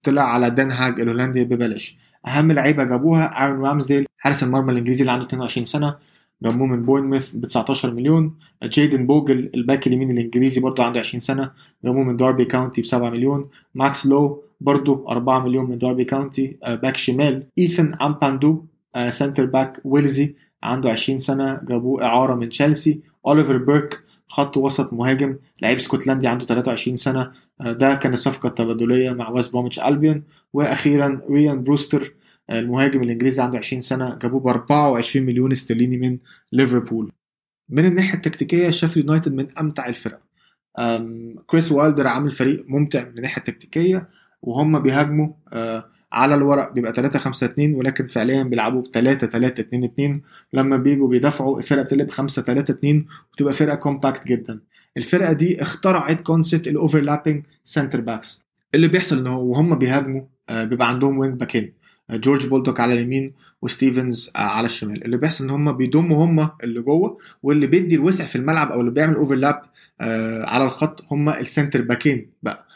طلع على دن هاج الهولندي ببلاش. أهم لعيبة جابوها ارون رامزديل حارس المرمى الإنجليزي اللي عنده 22 سنة. جابوه من بورنموث ب 19 مليون. جيدن بوجل الباك اليمين الإنجليزي برضه عنده 20 سنة جابوه من داربي كاونتي ب 7 مليون. ماكس لو برضه 4 مليون من داربي كاونتي. باك شمال إيثان أمبادو centre back ويلزي عنده 20 سنة جابوه إعارة من تشيلسي. أوليفر بيرك خط وسط مهاجم لعيب اسكتلندي عنده 23 سنة. ده كان الصفقة التبادلية مع ويست بروميتش ألبيون. وأخيرا ريان بروستر المهاجم الإنجليزي عنده 20 سنة جابوه ب 24 مليون استرليني من ليفربول. من الناحية التكتيكية شيفيلد يونايتد من أمتع الفرق. كريس وايلدر عامل فريق ممتع من الناحية التكتيكية وهم بيهاجموا على الورق بيبقى 3 5 2 ولكن فعليا بيلعبوا ب 3 3 2 2 لما بيجوا بيدافعوا الفرقة بتقلب 5 3 2 وتبقى فرقة compact جدا. الفرقة دي اخترعت concept ال overlapping center backs اللي بيحصل إن وهم بيهاجموا بيبقى عندهم وينج باكين جورج بولدوك على اليمين وستيفنز على الشمال. اللي بيحصل إن هم بيضموا هم اللي جوه واللي بيدي الوسع في الملعب أو اللي بيعمل overlap على الخط هم ال center back ين بقى.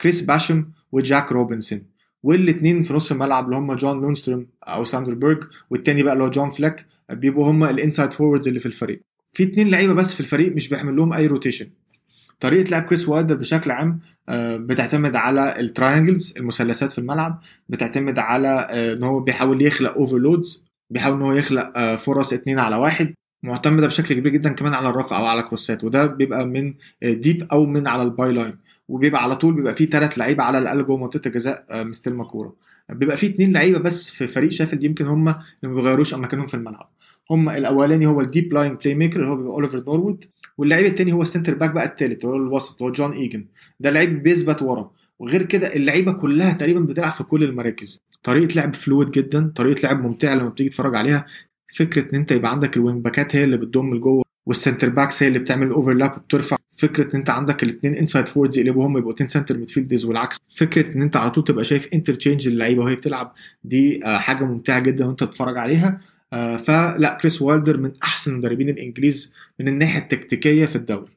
كريس باشم وجاك روبنسون. والاثنين في نص الملعب اللي هم جون لوندسترام أو ساندر بيرج والتاني بقى اللي هو جون فليك بيبقوا هم ال inside forwards اللي في الفريق. في اتنين لعيبة بس في الفريق مش بيعمل لهم أي rotation طريقة لعب كريس وايلدر بشكل عام بتعتمد على ال triangles المثلثات في الملعب بتعتمد على إن هو بيحاول يخلق overloads بيحاول إن هو يخلق فرص اتنين على واحد معتمدة بشكل كبير جدا كمان على الرفع أو على cross ات وده بيبقى من deep أو من على ال byline وبيبقى على طول بيبقى فيه ثلاث لعيبة على الاقل جوه منطقه الجزاء مستلمه كوره بيبقى فيه اثنين لعيبة بس في فريق شيفيلد يمكن هم اللي ما بيغيروش أماكنهم في الملعب. هم الأولاني هو ال deep lying playmaker اللي هو بيبقى أوليفر نوروود واللعيب التاني هو ال center back بقى التالت هو الوسط هو جون إيجن. ده لعيب بيثبت ورا. وغير كده اللعيبة كلها تقريبا بتلعب في كل المراكز. طريقة لعب fluid جدا طريقة لعب ممتعة لما بتيجي تتفرج عليها. فكرة إن أنت يبقى عندك ال wing back ات هي اللي بتضم لجوه وال center backs هي اللي بتعمل ال overlap وبترفع. فكرة إن أنت عندك الاثنين inside forwards يقلبوا هم يبقوا اثنين center midfielders والعكس. فكرة إن أنت على طول تبقى شايف interchanging اللعيبة وهي بتلعب دي حاجة ممتعة جدا وأنت بتتفرج عليها. فلا كريس وايلدر من أحسن المدربين الإنجليز من الناحية التكتيكية في الدوري.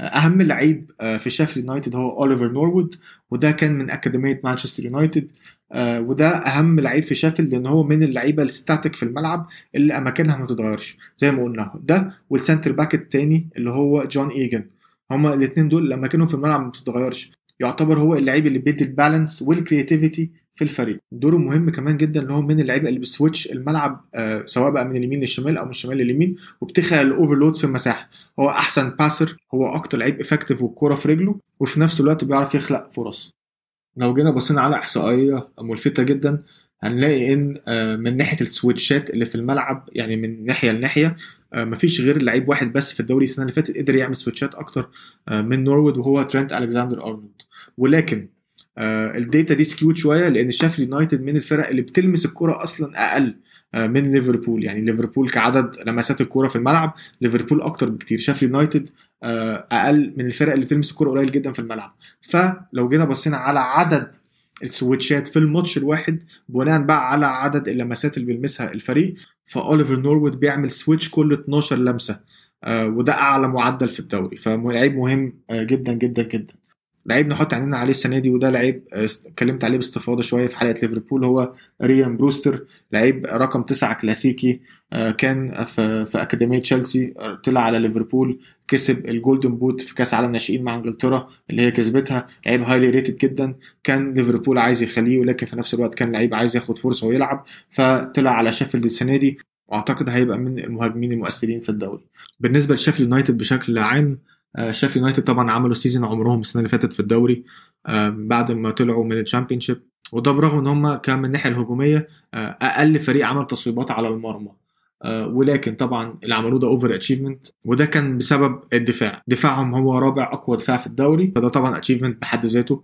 أهم لعيب في شيفيلد يونايتد هو اوليفر نوروود وده كان من أكاديمية مانشستر يونايتد. آه وده أهم لعيب في شيفيلد لأن هو من اللعيبة ال static في الملعب اللي أماكنها ما تتغيرش زي ما قلنا ده وال center back الثاني اللي هو جون ايجن هما الاثنين دول أماكنهم في الملعب ما بتتغيرش يعتبر هو اللعيب اللي بيدي ال balance وال creativity في الفريق. دوره مهم كمان جدا إن هو من اللعيبة اللي بت switch الملعب آه سواء بقى من اليمين للشمال أو من الشمال لليمين وبتخلق ال overload في المساحة. هو أحسن passer هو أكتر لعيب effective والكورة في رجله وفي نفس الوقت بيعرف يخلق فرص. لو جينا بصينا على إحصائية ملفتة جدا هنلاقي إن من ناحية ال switch ات اللي في الملعب يعني من ناحية لناحية مفيش غير لعيب واحد بس في الدوري السنة اللي فاتت قدر يعمل switch ات أكتر من نوروود وهو ترينت ألكساندر أرنولد. ولكن ال data دي skewed شوية لأن شيف يونايتد من الفرق اللي بتلمس الكرة أصلا أقل من ليفربول. يعني ليفربول كعدد لمسات الكوره في الملعب ليفربول أكتر بكتير. شيف يونايتد أقل من الفرق اللي بتلمس الكوره قليل جدا في الملعب. فلو جينا بصينا على عدد ال switch ات في الماتش الواحد بناء بقى على عدد اللمسات اللي بيلمسها الفريق فأوليفر نوروود بيعمل switch كل 12 لمسة وده أعلى معدل في الدوري. فلعيب مهم جدا جدا جدا. لعيب نحط عينينا عليه السنة دي وده لعيب اتكلمت عليه باستفاضة شوية في حلقة ليفربول هو ريان بروستر لعيب رقم تسعة كلاسيكي كان في, أكاديمية تشيلسي طلع على ليفربول كسب ال golden boot في كأس عالم ناشئين مع إنجلترا اللي هي كسبتها لعيب highly rated جدا كان ليفربول عايز يخليه ولكن في نفس الوقت كان لعيب عايز ياخد فرصة ويلعب فطلع على شيفيلد السنة دي وأعتقد هيبقى من المهاجمين المؤثرين في الدوري. بالنسبة لشيفيلد يونايتد بشكل عام شيف يونايتد طبعا عملوا season عمرهم السنة اللي فاتت في الدوري بعد ما طلعوا من الشامبيونشيب وده برغم إن هم كان من الناحية الهجومية أقل فريق عمل تصويبات على المرمى. ولكن طبعا اللي عملوه ده over achievement وده كان بسبب الدفاع. دفاعهم هو رابع أقوى دفاع في الدوري فده طبعا achievement بحد ذاته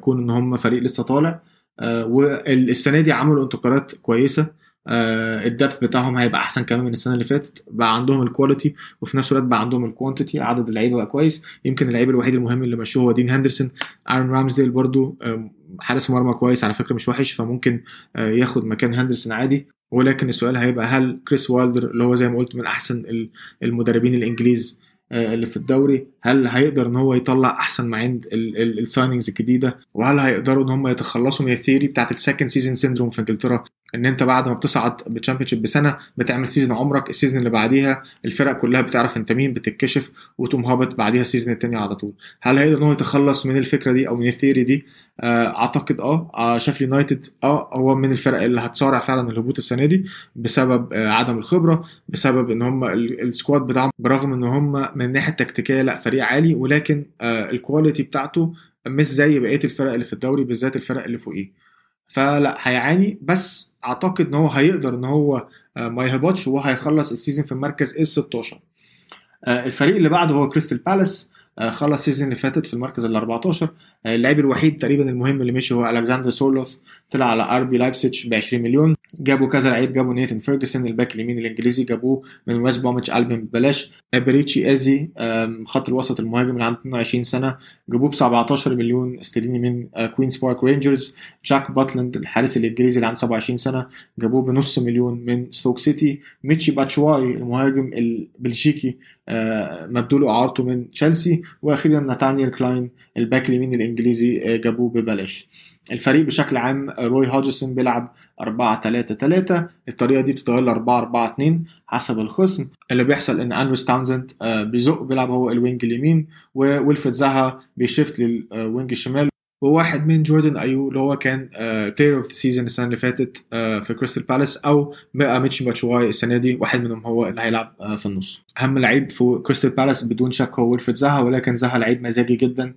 كون إن هم فريق لسه طالع. والسنة دي عملوا انتقالات كويسة. آه ال depth بتاعهم هيبقى أحسن كمان من السنة اللي فاتت. بقى عندهم ال quality وفي نفس الوقت بقى عندهم ال quantity عدد اللعيبة بقى كويس. يمكن اللعيب الوحيد المهم اللي مشوه هو دين هندرسون ارون رامزديل برضو آه حارس مرمى كويس على فكرة مش وحش فممكن آه ياخد مكان هندرسون عادي. ولكن السؤال هيبقى هل كريس وايلدر اللي هو زي ما قلت من أحسن المدربين الإنجليز اللي في الدوري هل هيقدر إن هو يطلع أحسن ما عند ال signings الجديدة؟ وهل هيقدروا إن هم يتخلصوا من ال theory بتاعت ال second season syndrome في إنجلترا؟ إن أنت بعد ما بتصعد بالتشامبيونشيب بسنة بتعمل season عمرك ال season اللي بعديها الفرق كلها بتعرف أنت مين بتتكشف وتقوم هابط بعديها ال season التاني على طول. هل هيقدر إن هو يتخلص من الفكرة دي أو من ال theory دي؟ أعتقد آه شيف يونايتد آه هو من الفرق اللي هتصارع فعلا الهبوط السنة دي بسبب آه عدم الخبرة بسبب إن هم ال squad بتاعهم برغم إن هم من الناحية التكتيكية لأ فريق عالي ولكن آه ال quality بتاعته مش زي بقية الفرق اللي في الدوري بالذات الفرق اللي فوقيه. فلا هيعاني. بس أعتقد إن هو هيقدر إن هو آه ما يهبطش وهو هيخلص ال season في المركز ال 16 الفريق اللي بعده هو كريستال بالاس. خلص ال season اللي فاتت في المركز ال 14 اللاعب الوحيد تقريبا المهم اللي مشي هو ألكسندر سورلوث طلع على ار بي لايبسيتش ب 20 مليون. جابوا كذا لعيب جابوا نيثن فيرجسون الباك اليمين الإنجليزي جابوه من ويست بروميتش ألبيون ببلاش. إبريتشي إيزي خط الوسط المهاجم اللي عنده 22 سنة. جابوه ب 17 مليون استرليني من كوينز بارك رينجرز جاك باتلاند الحارس الإنجليزي اللي عنده 27 سنة جابوه بنص مليون من ستوك سيتي ميتشي باتشواي المهاجم البلجيكي مدوا له إعارته من تشيلسي وأخيرا ناتانيال كلاين الباك اليمين الإنجليزي جابوه ببلاش. الفريق بشكل عام روي هوجسون بيلعب 4 3 3 الطريقة دي بتتغير ل 4 4 2 حسب الخصم. اللي بيحصل إن اندروس تاونزند بيزق بيلعب هو ال wing اليمين وويلفريد زاها بي shift لل wing الشمال. وواحد من جوردن أيو اللي هو كان player of the season السنة اللي فاتت uh, في كريستال بالاس أو بقى ميتشي باتشواي السنة دي. واحد منهم هو اللي هيلعب uh, في النص. أهم لعيب في كريستال بالاس بدون شك هو ويلفريد زاها ولكن زاها لعيب مزاجي جدا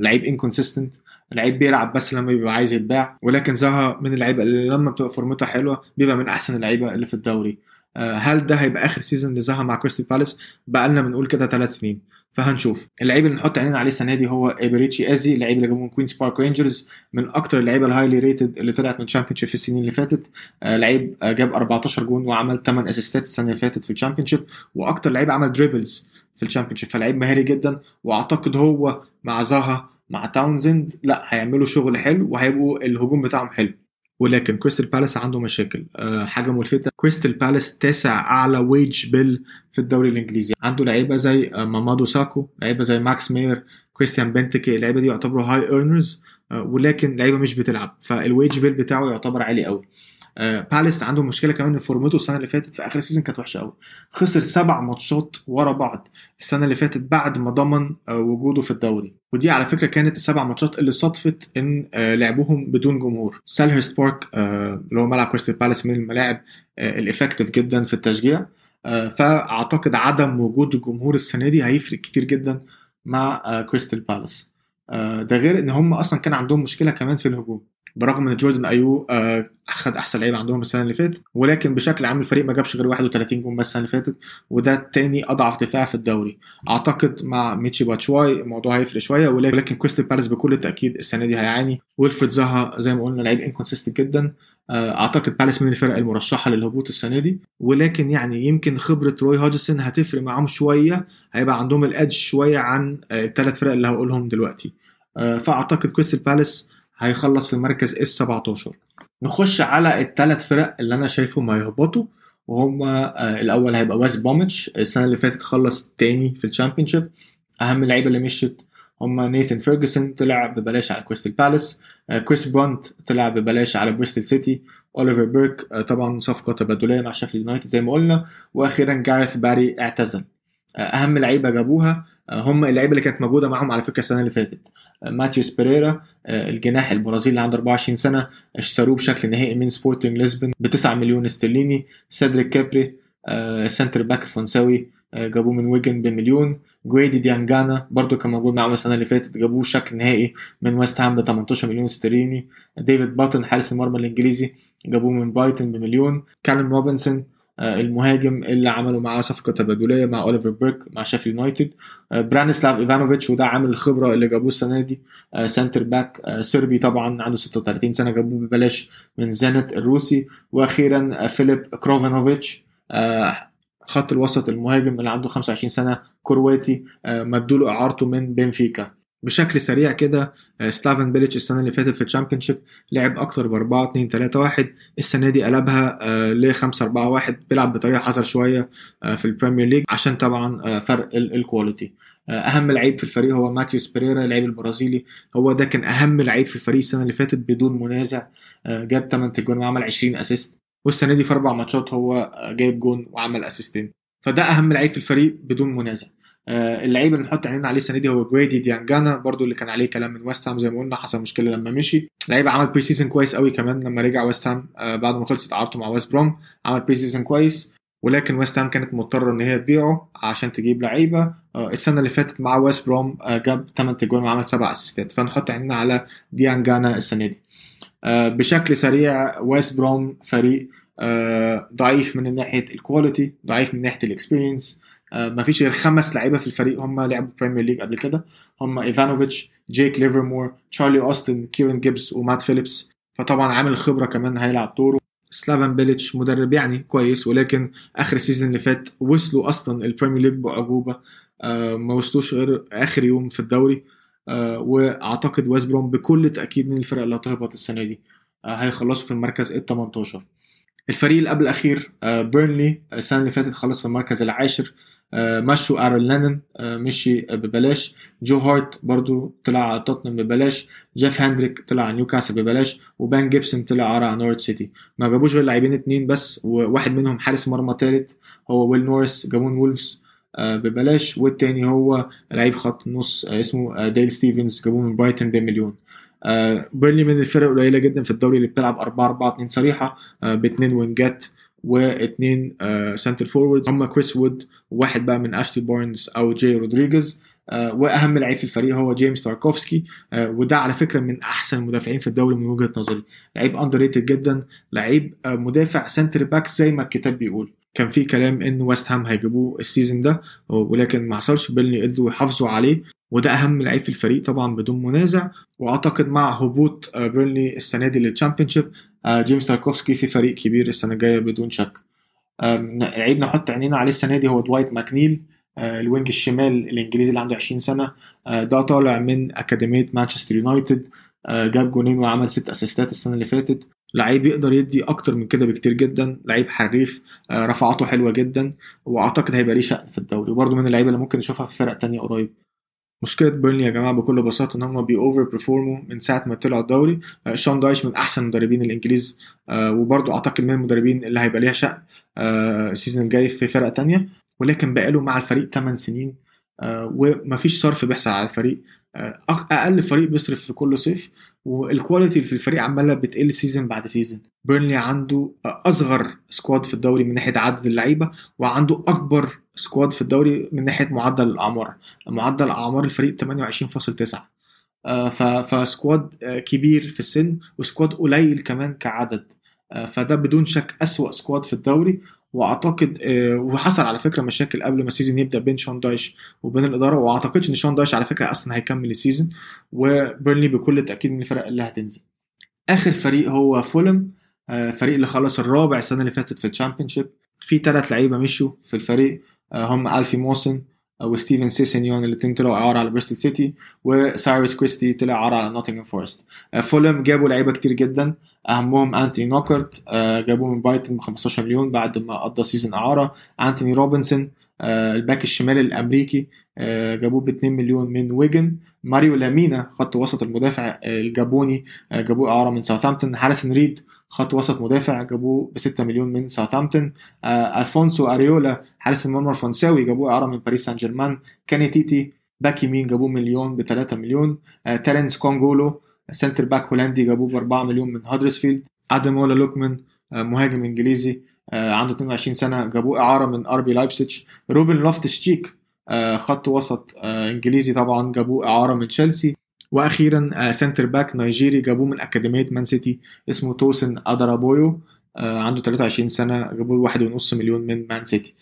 لعيب inconsistent لعيب بيلعب بس لما بيبقى عايز يتباع ولكن زها من اللعيبة اللي لما بتبقى فورمتها حلوة بيبقى من أحسن اللعيبة اللي في الدوري. آه، هل ده هيبقى آخر season لزها مع كريستال بالاس بقى لنا بنقول كده ثلاث سنين. فهنشوف. اللعيب اللي نحط عينينا عليه السنة دي هو ايبريتشي ازي اللعيب اللي جابوه من كوينز بارك رينجرز من أكتر اللعيبة ال highly rated اللي طلعت من في السنين اللي فاتت. آه لعيب آه جاب 14 جون وعمل 8 assistات السنة اللي فاتت في الشامبيونشيب وأكتر لعيب عمل dribbles في الشامبيونشيب فلعيب مهاري جدا وأعتقد هو مع زها مع تاونزند لا هيعملوا شغل حلو وهيبقوا الهجوم بتاعهم حلو. ولكن كريستال بالاس عنده مشاكل. أه حاجة ملفتة كريستال بالاس تاسع أعلى wage bill في الدوري الإنجليزي. عنده لعيبة زي مامادو ساكو لعيبة زي ماكس مير كريستيان بنتكي اللعيبة دي يعتبروا high earners أه ولكن لعيبة مش بتلعب. فال wage bill بتاعه يعتبر عالي قوي. آه بالاس عنده مشكلة كمان إن فورمته السنة اللي فاتت في آخر ال season كانت وحشة قوي خسر سبع ماتشات ورا بعض السنة اللي فاتت بعد ما ضمن آه وجوده في الدوري. ودي على فكرة كانت السبع ماتشات اللي صدفت إن آه لعبوهم بدون جمهور. سالهرست بارك اللي هو ملعب كريستال بالاس من الملاعب ال effective جدا في التشجيع. فأعتقد عدم وجود الجمهور السنة دي هيفرق كتير جدا مع كريستال بالاس ده غير إن هم أصلا كان عندهم مشكلة كمان في الهجوم. برغم إن جوردن أيو اخذ أحسن لعيب عندهم السنة اللي فاتت ولكن بشكل عام الفريق ما جابش غير 31 جون بس السنة اللي فاتت وده تاني أضعف دفاع في الدوري. أعتقد مع ميتشي باتشواي الموضوع هيفرق شوية ولكن كريستال بالاس بكل تاكيد السنة دي هيعاني. ويلفريد زها زي ما قلنا لعيب inconsistent جدا. أعتقد بالاس من الفرق المرشحة للهبوط السنة دي. ولكن يعني يمكن خبرة روي هودجسون هتفرق معاهم شوية هيبقى عندهم ال edge شوية عن الثلاث فرق اللي هقولهم دلوقتي. فأعتقد كريستال بالاس هيخلص في المركز ال 17 نخش على الثلاث فرق اللي أنا شايفهم هيهبطوا وهم الأول هيبقى ويست بروميتش السنة اللي فاتت خلص تاني في الشامبيونشيب أهم اللعيبة اللي مشيت هم نيثن فيرجسون طلع ببلاش على كريستال بالاس كريس برونت طلع ببلاش على بريستول سيتي اوليفر بيرك طبعا صفقة تبادلية مع شيفيلد يونايتد زي ما قلنا. وأخيرا جاريث باري اعتزل. أهم لعيبة جابوها. هم اللعيبة اللي كانت موجودة معاهم على فكرة السنة اللي فاتت. ماتيوس بيريرا الجناح البرازيلي اللي عنده 24 سنة اشتروه بشكل نهائي من سبورتنج لشبن ب 9 مليون استرليني. سيدريك كابري centre back الفرنساوي جابوه من ويجن بمليون. جرايدي ديانجانا برضو كان موجود معاهم السنة اللي فاتت جابوه بشكل نهائي من ويست هام ب 18 مليون استرليني. ديفيد باتن حارس المرمى الإنجليزي جابوه من برايتون بمليون. كالم روبنسون المهاجم اللي عملوا معاه صفقة تبادلية مع أوليفر بيرك مع شيفيلد يونايتد. برانيسلاف إيفانوفيتش وده عامل الخبرة اللي جابوه السنة دي. centre back سربي طبعا عنده 36 سنة جابوه ببلاش من زينت الروسي. وأخيرا فيليب كروفينوفيتش خط الوسط المهاجم اللي عنده 25 سنة كرواتي مدوا له إعارته من بنفيكا. بشكل سريع كده سلافن بيليتش السنة اللي فاتت في الشامبيونشيب لعب أكتر ب 4 2 3 1 السنة دي قلبها ل 5 4 1 بيلعب بطريقة حذر شوية في البريمير ليج عشان طبعا فرق ال quality أهم لعيب في الفريق هو ماتيوس بيريرا اللعيب البرازيلي. هو ده كان أهم لعيب في الفريق السنة اللي فاتت بدون منازع جاب 8 جون وعمل 20 assist والسنة دي في أربع ماتشات هو جايب جون وعمل assistين فده أهم لعيب في الفريق بدون منازع. اللعيب اللي نحط عينينا عليه السنة دي هو جرايدي ديانجانا برضو اللي كان عليه كلام من ويست هام زي ما قلنا حصل مشكلة لما مشي. لعيب عمل pre-season كويس قوي كمان لما رجع ويست هام بعد ما خلصت اعارته مع ويست بروم عمل pre-season كويس. ولكن ويست هام كانت مضطرة إن هي تبيعه عشان تجيب لعيبة. السنة اللي فاتت مع ويست بروم جاب 8 جوان وعمل 7 assistات فنحط عينينا على ديانجانا السنة دي. بشكل سريع ويست بروم فريق ضعيف من ناحية ال quality ضعيف من ناحية ال experience ما فيش غير خمس لعيبة في الفريق هم لعبوا بريمير ليج قبل كده. هم ايفانوفيتش جيك ليفرمور تشارلي اوستن كيرن جيبس ومات فيليبس فطبعا عامل خبرة كمان هيلعب دوره. سلافان بيليتش مدرب يعني كويس ولكن آخر ال season اللي فات وصلوا أصلا البريمير ليج بأعجوبة. ما وصلوش غير آخر يوم في الدوري. وأعتقد ويست بروم بكل تأكيد من الفرق اللي هتهبط السنة دي. هيخلصوا في المركز ال 18 الفريق اللي قبل الأخير بيرنلي السنة اللي فاتت خلص في المركز العاشر. مشوا أرون لينون مشي ببلاش. جو هارت برضو طلع توتنهام ببلاش. جيف هندريك طلع نيوكاسل ببلاش. وبن جيبسون طلع على نورتش سيتي. ما جابوش غير لاعبين اتنين بس وواحد منهم حارس مرمى تالت هو ويل نورس جابوه من وولفز ببلاش. والتاني هو لعيب خط نص اسمه ديل ستيفنز جابوه من برايتون بمليون بيرنلي من الفرق القليلة جدا في الدوري اللي بتلعب 4 4 2 صريحة باثنين وينج ات. واثنين centre forward هم كريس وود وواحد بقى من اشلي بارنز أو جاي رودريجيز وأهم لعيب في الفريق هو جيمس تاركوفسكي وده على فكرة من أحسن المدافعين في الدوري من وجهة نظري. لعيب underrated جدا. لعيب مدافع centre back زي ما الكتاب بيقول. كان في كلام إن ويست هام هيجيبوه ال season ده ولكن ما حصلش. بيرنلي قدروا يحافظوا عليه. وده أهم لعيب في الفريق طبعا بدون منازع. وأعتقد مع هبوط بيرنلي السنة دي لل Championship جيمس تاركوفسكي في فريق كبير السنة الجاية بدون شك. لعيب نحط عينينا عليه السنة دي هو دوايت ماكنيل ال wing الشمال الإنجليزي اللي عنده 20 سنة ده طالع من أكاديمية مانشستر يونايتد جاب جونين وعمل ست assist ات السنة اللي فاتت. لعيب يقدر يدي أكتر من كده بكتير جدا لعيب حريف رفعاته حلوة جدا وأعتقد هيبقى ليه شأن في الدوري وبرده من اللعيبة اللي ممكن نشوفها في فرق تانية قريب. مشكلة بيرنلي يا جماعة بكل بساطة إن هم بي overperform وا من ساعة ما طلعوا الدوري، شون دايش من أحسن مدربين الإنجليز وبرضه أعتقد من المدربين اللي هيبقى ليها شأن ال season الجاي في فرق تانية. ولكن بقاله مع الفريق 8 سنين ومفيش صرف بيحصل على الفريق. أقل فريق بيصرف في كل صيف وال quality اللي في الفريق عمالة بتقل season بعد season بيرنلي عنده أصغر squad في الدوري من ناحية عدد اللعيبة وعنده أكبر squad في الدوري من ناحية معدل الأعمار. معدل أعمار الفريق 28.9 ف squad كبير في السن و squad قليل كمان كعدد. فده بدون شك أسوأ squad في الدوري واعتقد وحصل على فكرة مشاكل قبل ما ال season يبدأ بين شون دايش وبين الإدارة واعتقدش إن شون دايش على فكرة أصلا هيكمل ال season وبيرنلي بكل تأكيد من الفرق اللي هتنزل. آخر فريق هو فولهام فريق اللي خلص الرابع السنة اللي فاتت في ال Championship. في ثلاث لعيبة مشوا في الفريق هم ألفي موسون وستيفن سيسينيون الاثنين طلعوا إعارة على بريستول سيتي وسايرس كريستي طلع إعارة على نوتنغهام فورست فولهام جابوا لعيبة كتير جدا. أهمهم انتوني نوكرت جابوه من برايتون ب 15 مليون بعد ما قضى season إعارة. انتوني روبنسون الباك الشمال الأمريكي جابوه ب 2 مليون من ويجن ماريو ليمينا خط وسط المدافع الجابوني جابوه إعارة من ساوثهامبتون هاريسون ريد خط وسط مدافع جابوه ب 6 مليون من ساوثهامبتون. آه ألفونسو أريولا حارس المرمى الفرنساوي جابوه إعارة من باريس سان جيرمان كاني تيتي باك يمين جابوه من ليون ب 3 مليون. آه تيرنس كونجولو centre back هولندي جابوه ب 4 مليون من هادرسفيلد. اديمولا لوكمان آه مهاجم إنجليزي عنده 22 سنة جابوه إعارة من آر بي لايبسيتش. روبن لوفتوس تشيك خط وسط إنجليزي طبعا جابوه إعارة من تشيلسي. وأخيرا centre back نيجيري جابوه من أكاديمية مان سيتي اسمه توسين ادارابيويو عنده 23 سنة جابوه 1.5 مليون من مان سيتي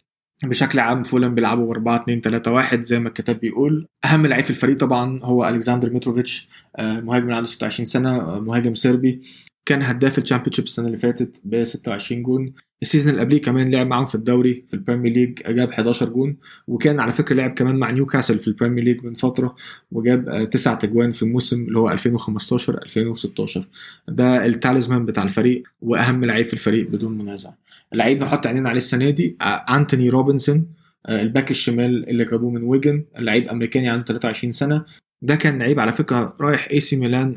بشكل عام فولهام بيلعبوا 4 2 3 1 زي ما الكتاب بيقول. أهم لعيب في الفريق طبعا هو ألكسندر متروفيتش مهاجم عنده 26 سنة مهاجم صربي. كان هداف ال Championship السنة اللي فاتت ب 26 جون. ال season اللي قبليه كمان لعب معاهم في الدوري في ال Premier League جاب 11 جون. وكان على فكرة لعب كمان مع نيوكاسل في ال Premier League من فترة وجاب تسع تجوان في الموسم اللي هو 2015 2016 ده ال talisman بتاع الفريق وأهم لعيب في الفريق بدون منازع. اللعيب نحط عينينا عليه السنة دي انتوني روبنسون الباك الشمال اللي جابوه من ويجن اللعيب أمريكاني عنده 23 سنة. ده كان لعيب على فكرة رايح اي سي ميلان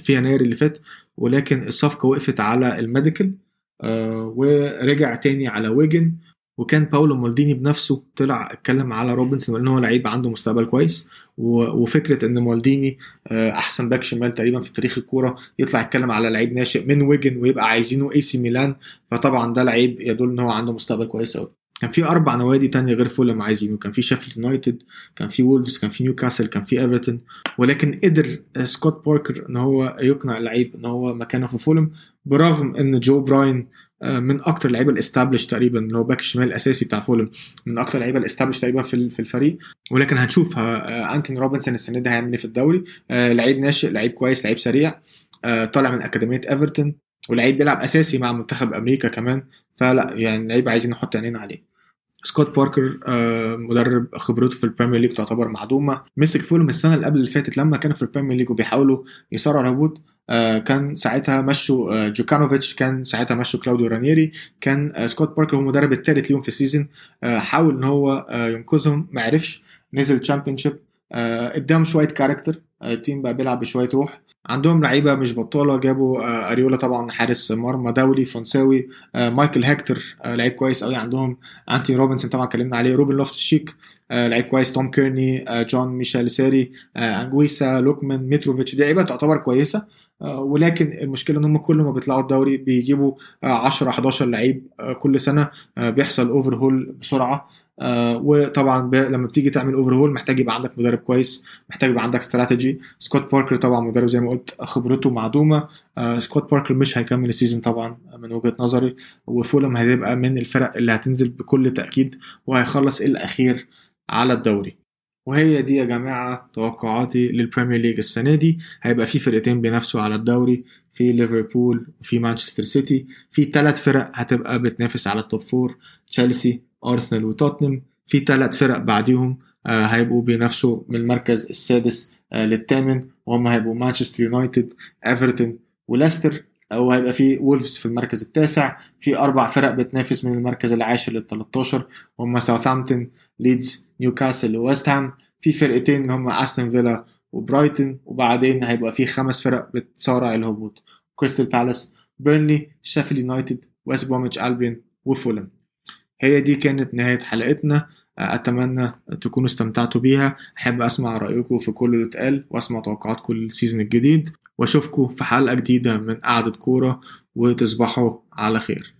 في يناير اللي فات. ولكن الصفقة وقفت على ال medical آه ورجع تاني على ويجن. وكان باولو مالديني بنفسه طلع اتكلم على روبنسون وان هو لعيب عنده مستقبل كويس. وفكرة إن مالديني آه أحسن باك شمال تقريبا في تاريخ الكورة يطلع يتكلم على لعيب ناشئ من ويجن ويبقى عايزينه اي سي ميلان. فطبعا ده لعيب يدل إن هو عنده مستقبل كويس قوي كان في أربع نوادي تانية غير فولهام عايزينه كان في شيفيلد يونايتد كان في وولفز كان في نيوكاسل كان في ايفرتون ولكن قدر سكوت باركر إن هو يقنع اللعيب إن هو مكانه في فولهام برغم إن جو براين من أكتر اللعيبة ال established تقريبا اللي هو باك الشمال الأساسي بتاع فولهام من أكتر اللعيبة ال established تقريبا في الفريق. ولكن هنشوف انتوني روبنسون السنة دي هيعمل إيه في الدوري؟ لعيب ناشئ لعيب كويس لعيب سريع طالع من أكاديمية ايفرتون ولعيب بيلعب أساسي مع منتخب أمريكا كمان. فلا يعني لعيب عايزين نحط عينينا عليه. سكوت باركر مدرب خبرته في ال Premier League تعتبر معدومة. مسك فولهام السنة اللي قبل اللي فاتت لما كانوا في ال Premier League وبيحاولوا يصارعوا الهبوط. كان ساعتها مشوا جوكانوفيتش كان ساعتها مشوا كلاوديو رانيري. كان سكوت باركر هو المدرب الثالث ليهم في ال season حاول إن هو ينقذهم ما عرفش. نزل Championship اداهم شوية character ال team بقى بيلعب بشوية روح. عندهم لعيبة مش بطالة جابوا أريولا طبعا حارس مرمى دولي فرنساوي مايكل هيكتور لعيب كويس قوي عندهم. أنتوني روبنسون طبعا اتكلمنا عليه روبن لوفتوس تشيك آه لعيب كويس توم كيرني آه جون ميشيل سيري آه أنجويسا لوكمان متروفيتش دي لعيبة تعتبر كويسة. آه ولكن المشكلة إن هم كل ما بيطلعوا الدوري بيجيبوا آه 10 11 لعيب آه كل سنة آه بيحصل overhaul بسرعة. آه وطبعا. لما بتيجي تعمل overhaul محتاج يبقى عندك مدرب كويس محتاج يبقى عندك استراتيجي سكوت باركر طبعا مدرب زي ما قلت خبرته معدومة. آه سكوت باركر مش هيكمل ال season طبعا من وجهة نظري وفولهام هتبقى من الفرق اللي هتنزل بكل تأكيد وهيخلص الأخير على الدوري. وهي دي يا جماعة توقعاتي لل Premier League السنة دي. هيبقى في فرقتين بينافسوا على الدوري في ليفربول وفي مانشستر سيتي. في ثلاث فرق هتبقى بتنافس على ال top four تشيلسي أرسنال وتوتنهام. في ثلاث فرق بعديهم آه هيبقوا بينافسوا من المركز السادس آه للثامن. وهم هيبقوا مانشستر يونايتد إيفرتون وليستر. أو هيبقى في وولفز في المركز التاسع. في أربع فرق بتنافس من المركز العاشر لل 13 هم ساوثهامبتون ليدز نيوكاسل وويست هام. في فرقتين هم أستون فيلا وبرايتون. وبعدين هيبقى في خمس فرق بتصارع الهبوط. كريستال بالاس بيرنلي شيفيلد يونايتد ويست بروميتش البيون وفولم هي دي كانت نهاية حلقتنا. أتمنى تكونوا استمتعتوا بيها. أحب أسمع رأيكم في كل اللي اتقال وأسمع توقعاتكم لل season الجديد. وأشوفكم في حلقة جديدة من قعدة كورة. وتصبحوا على خير.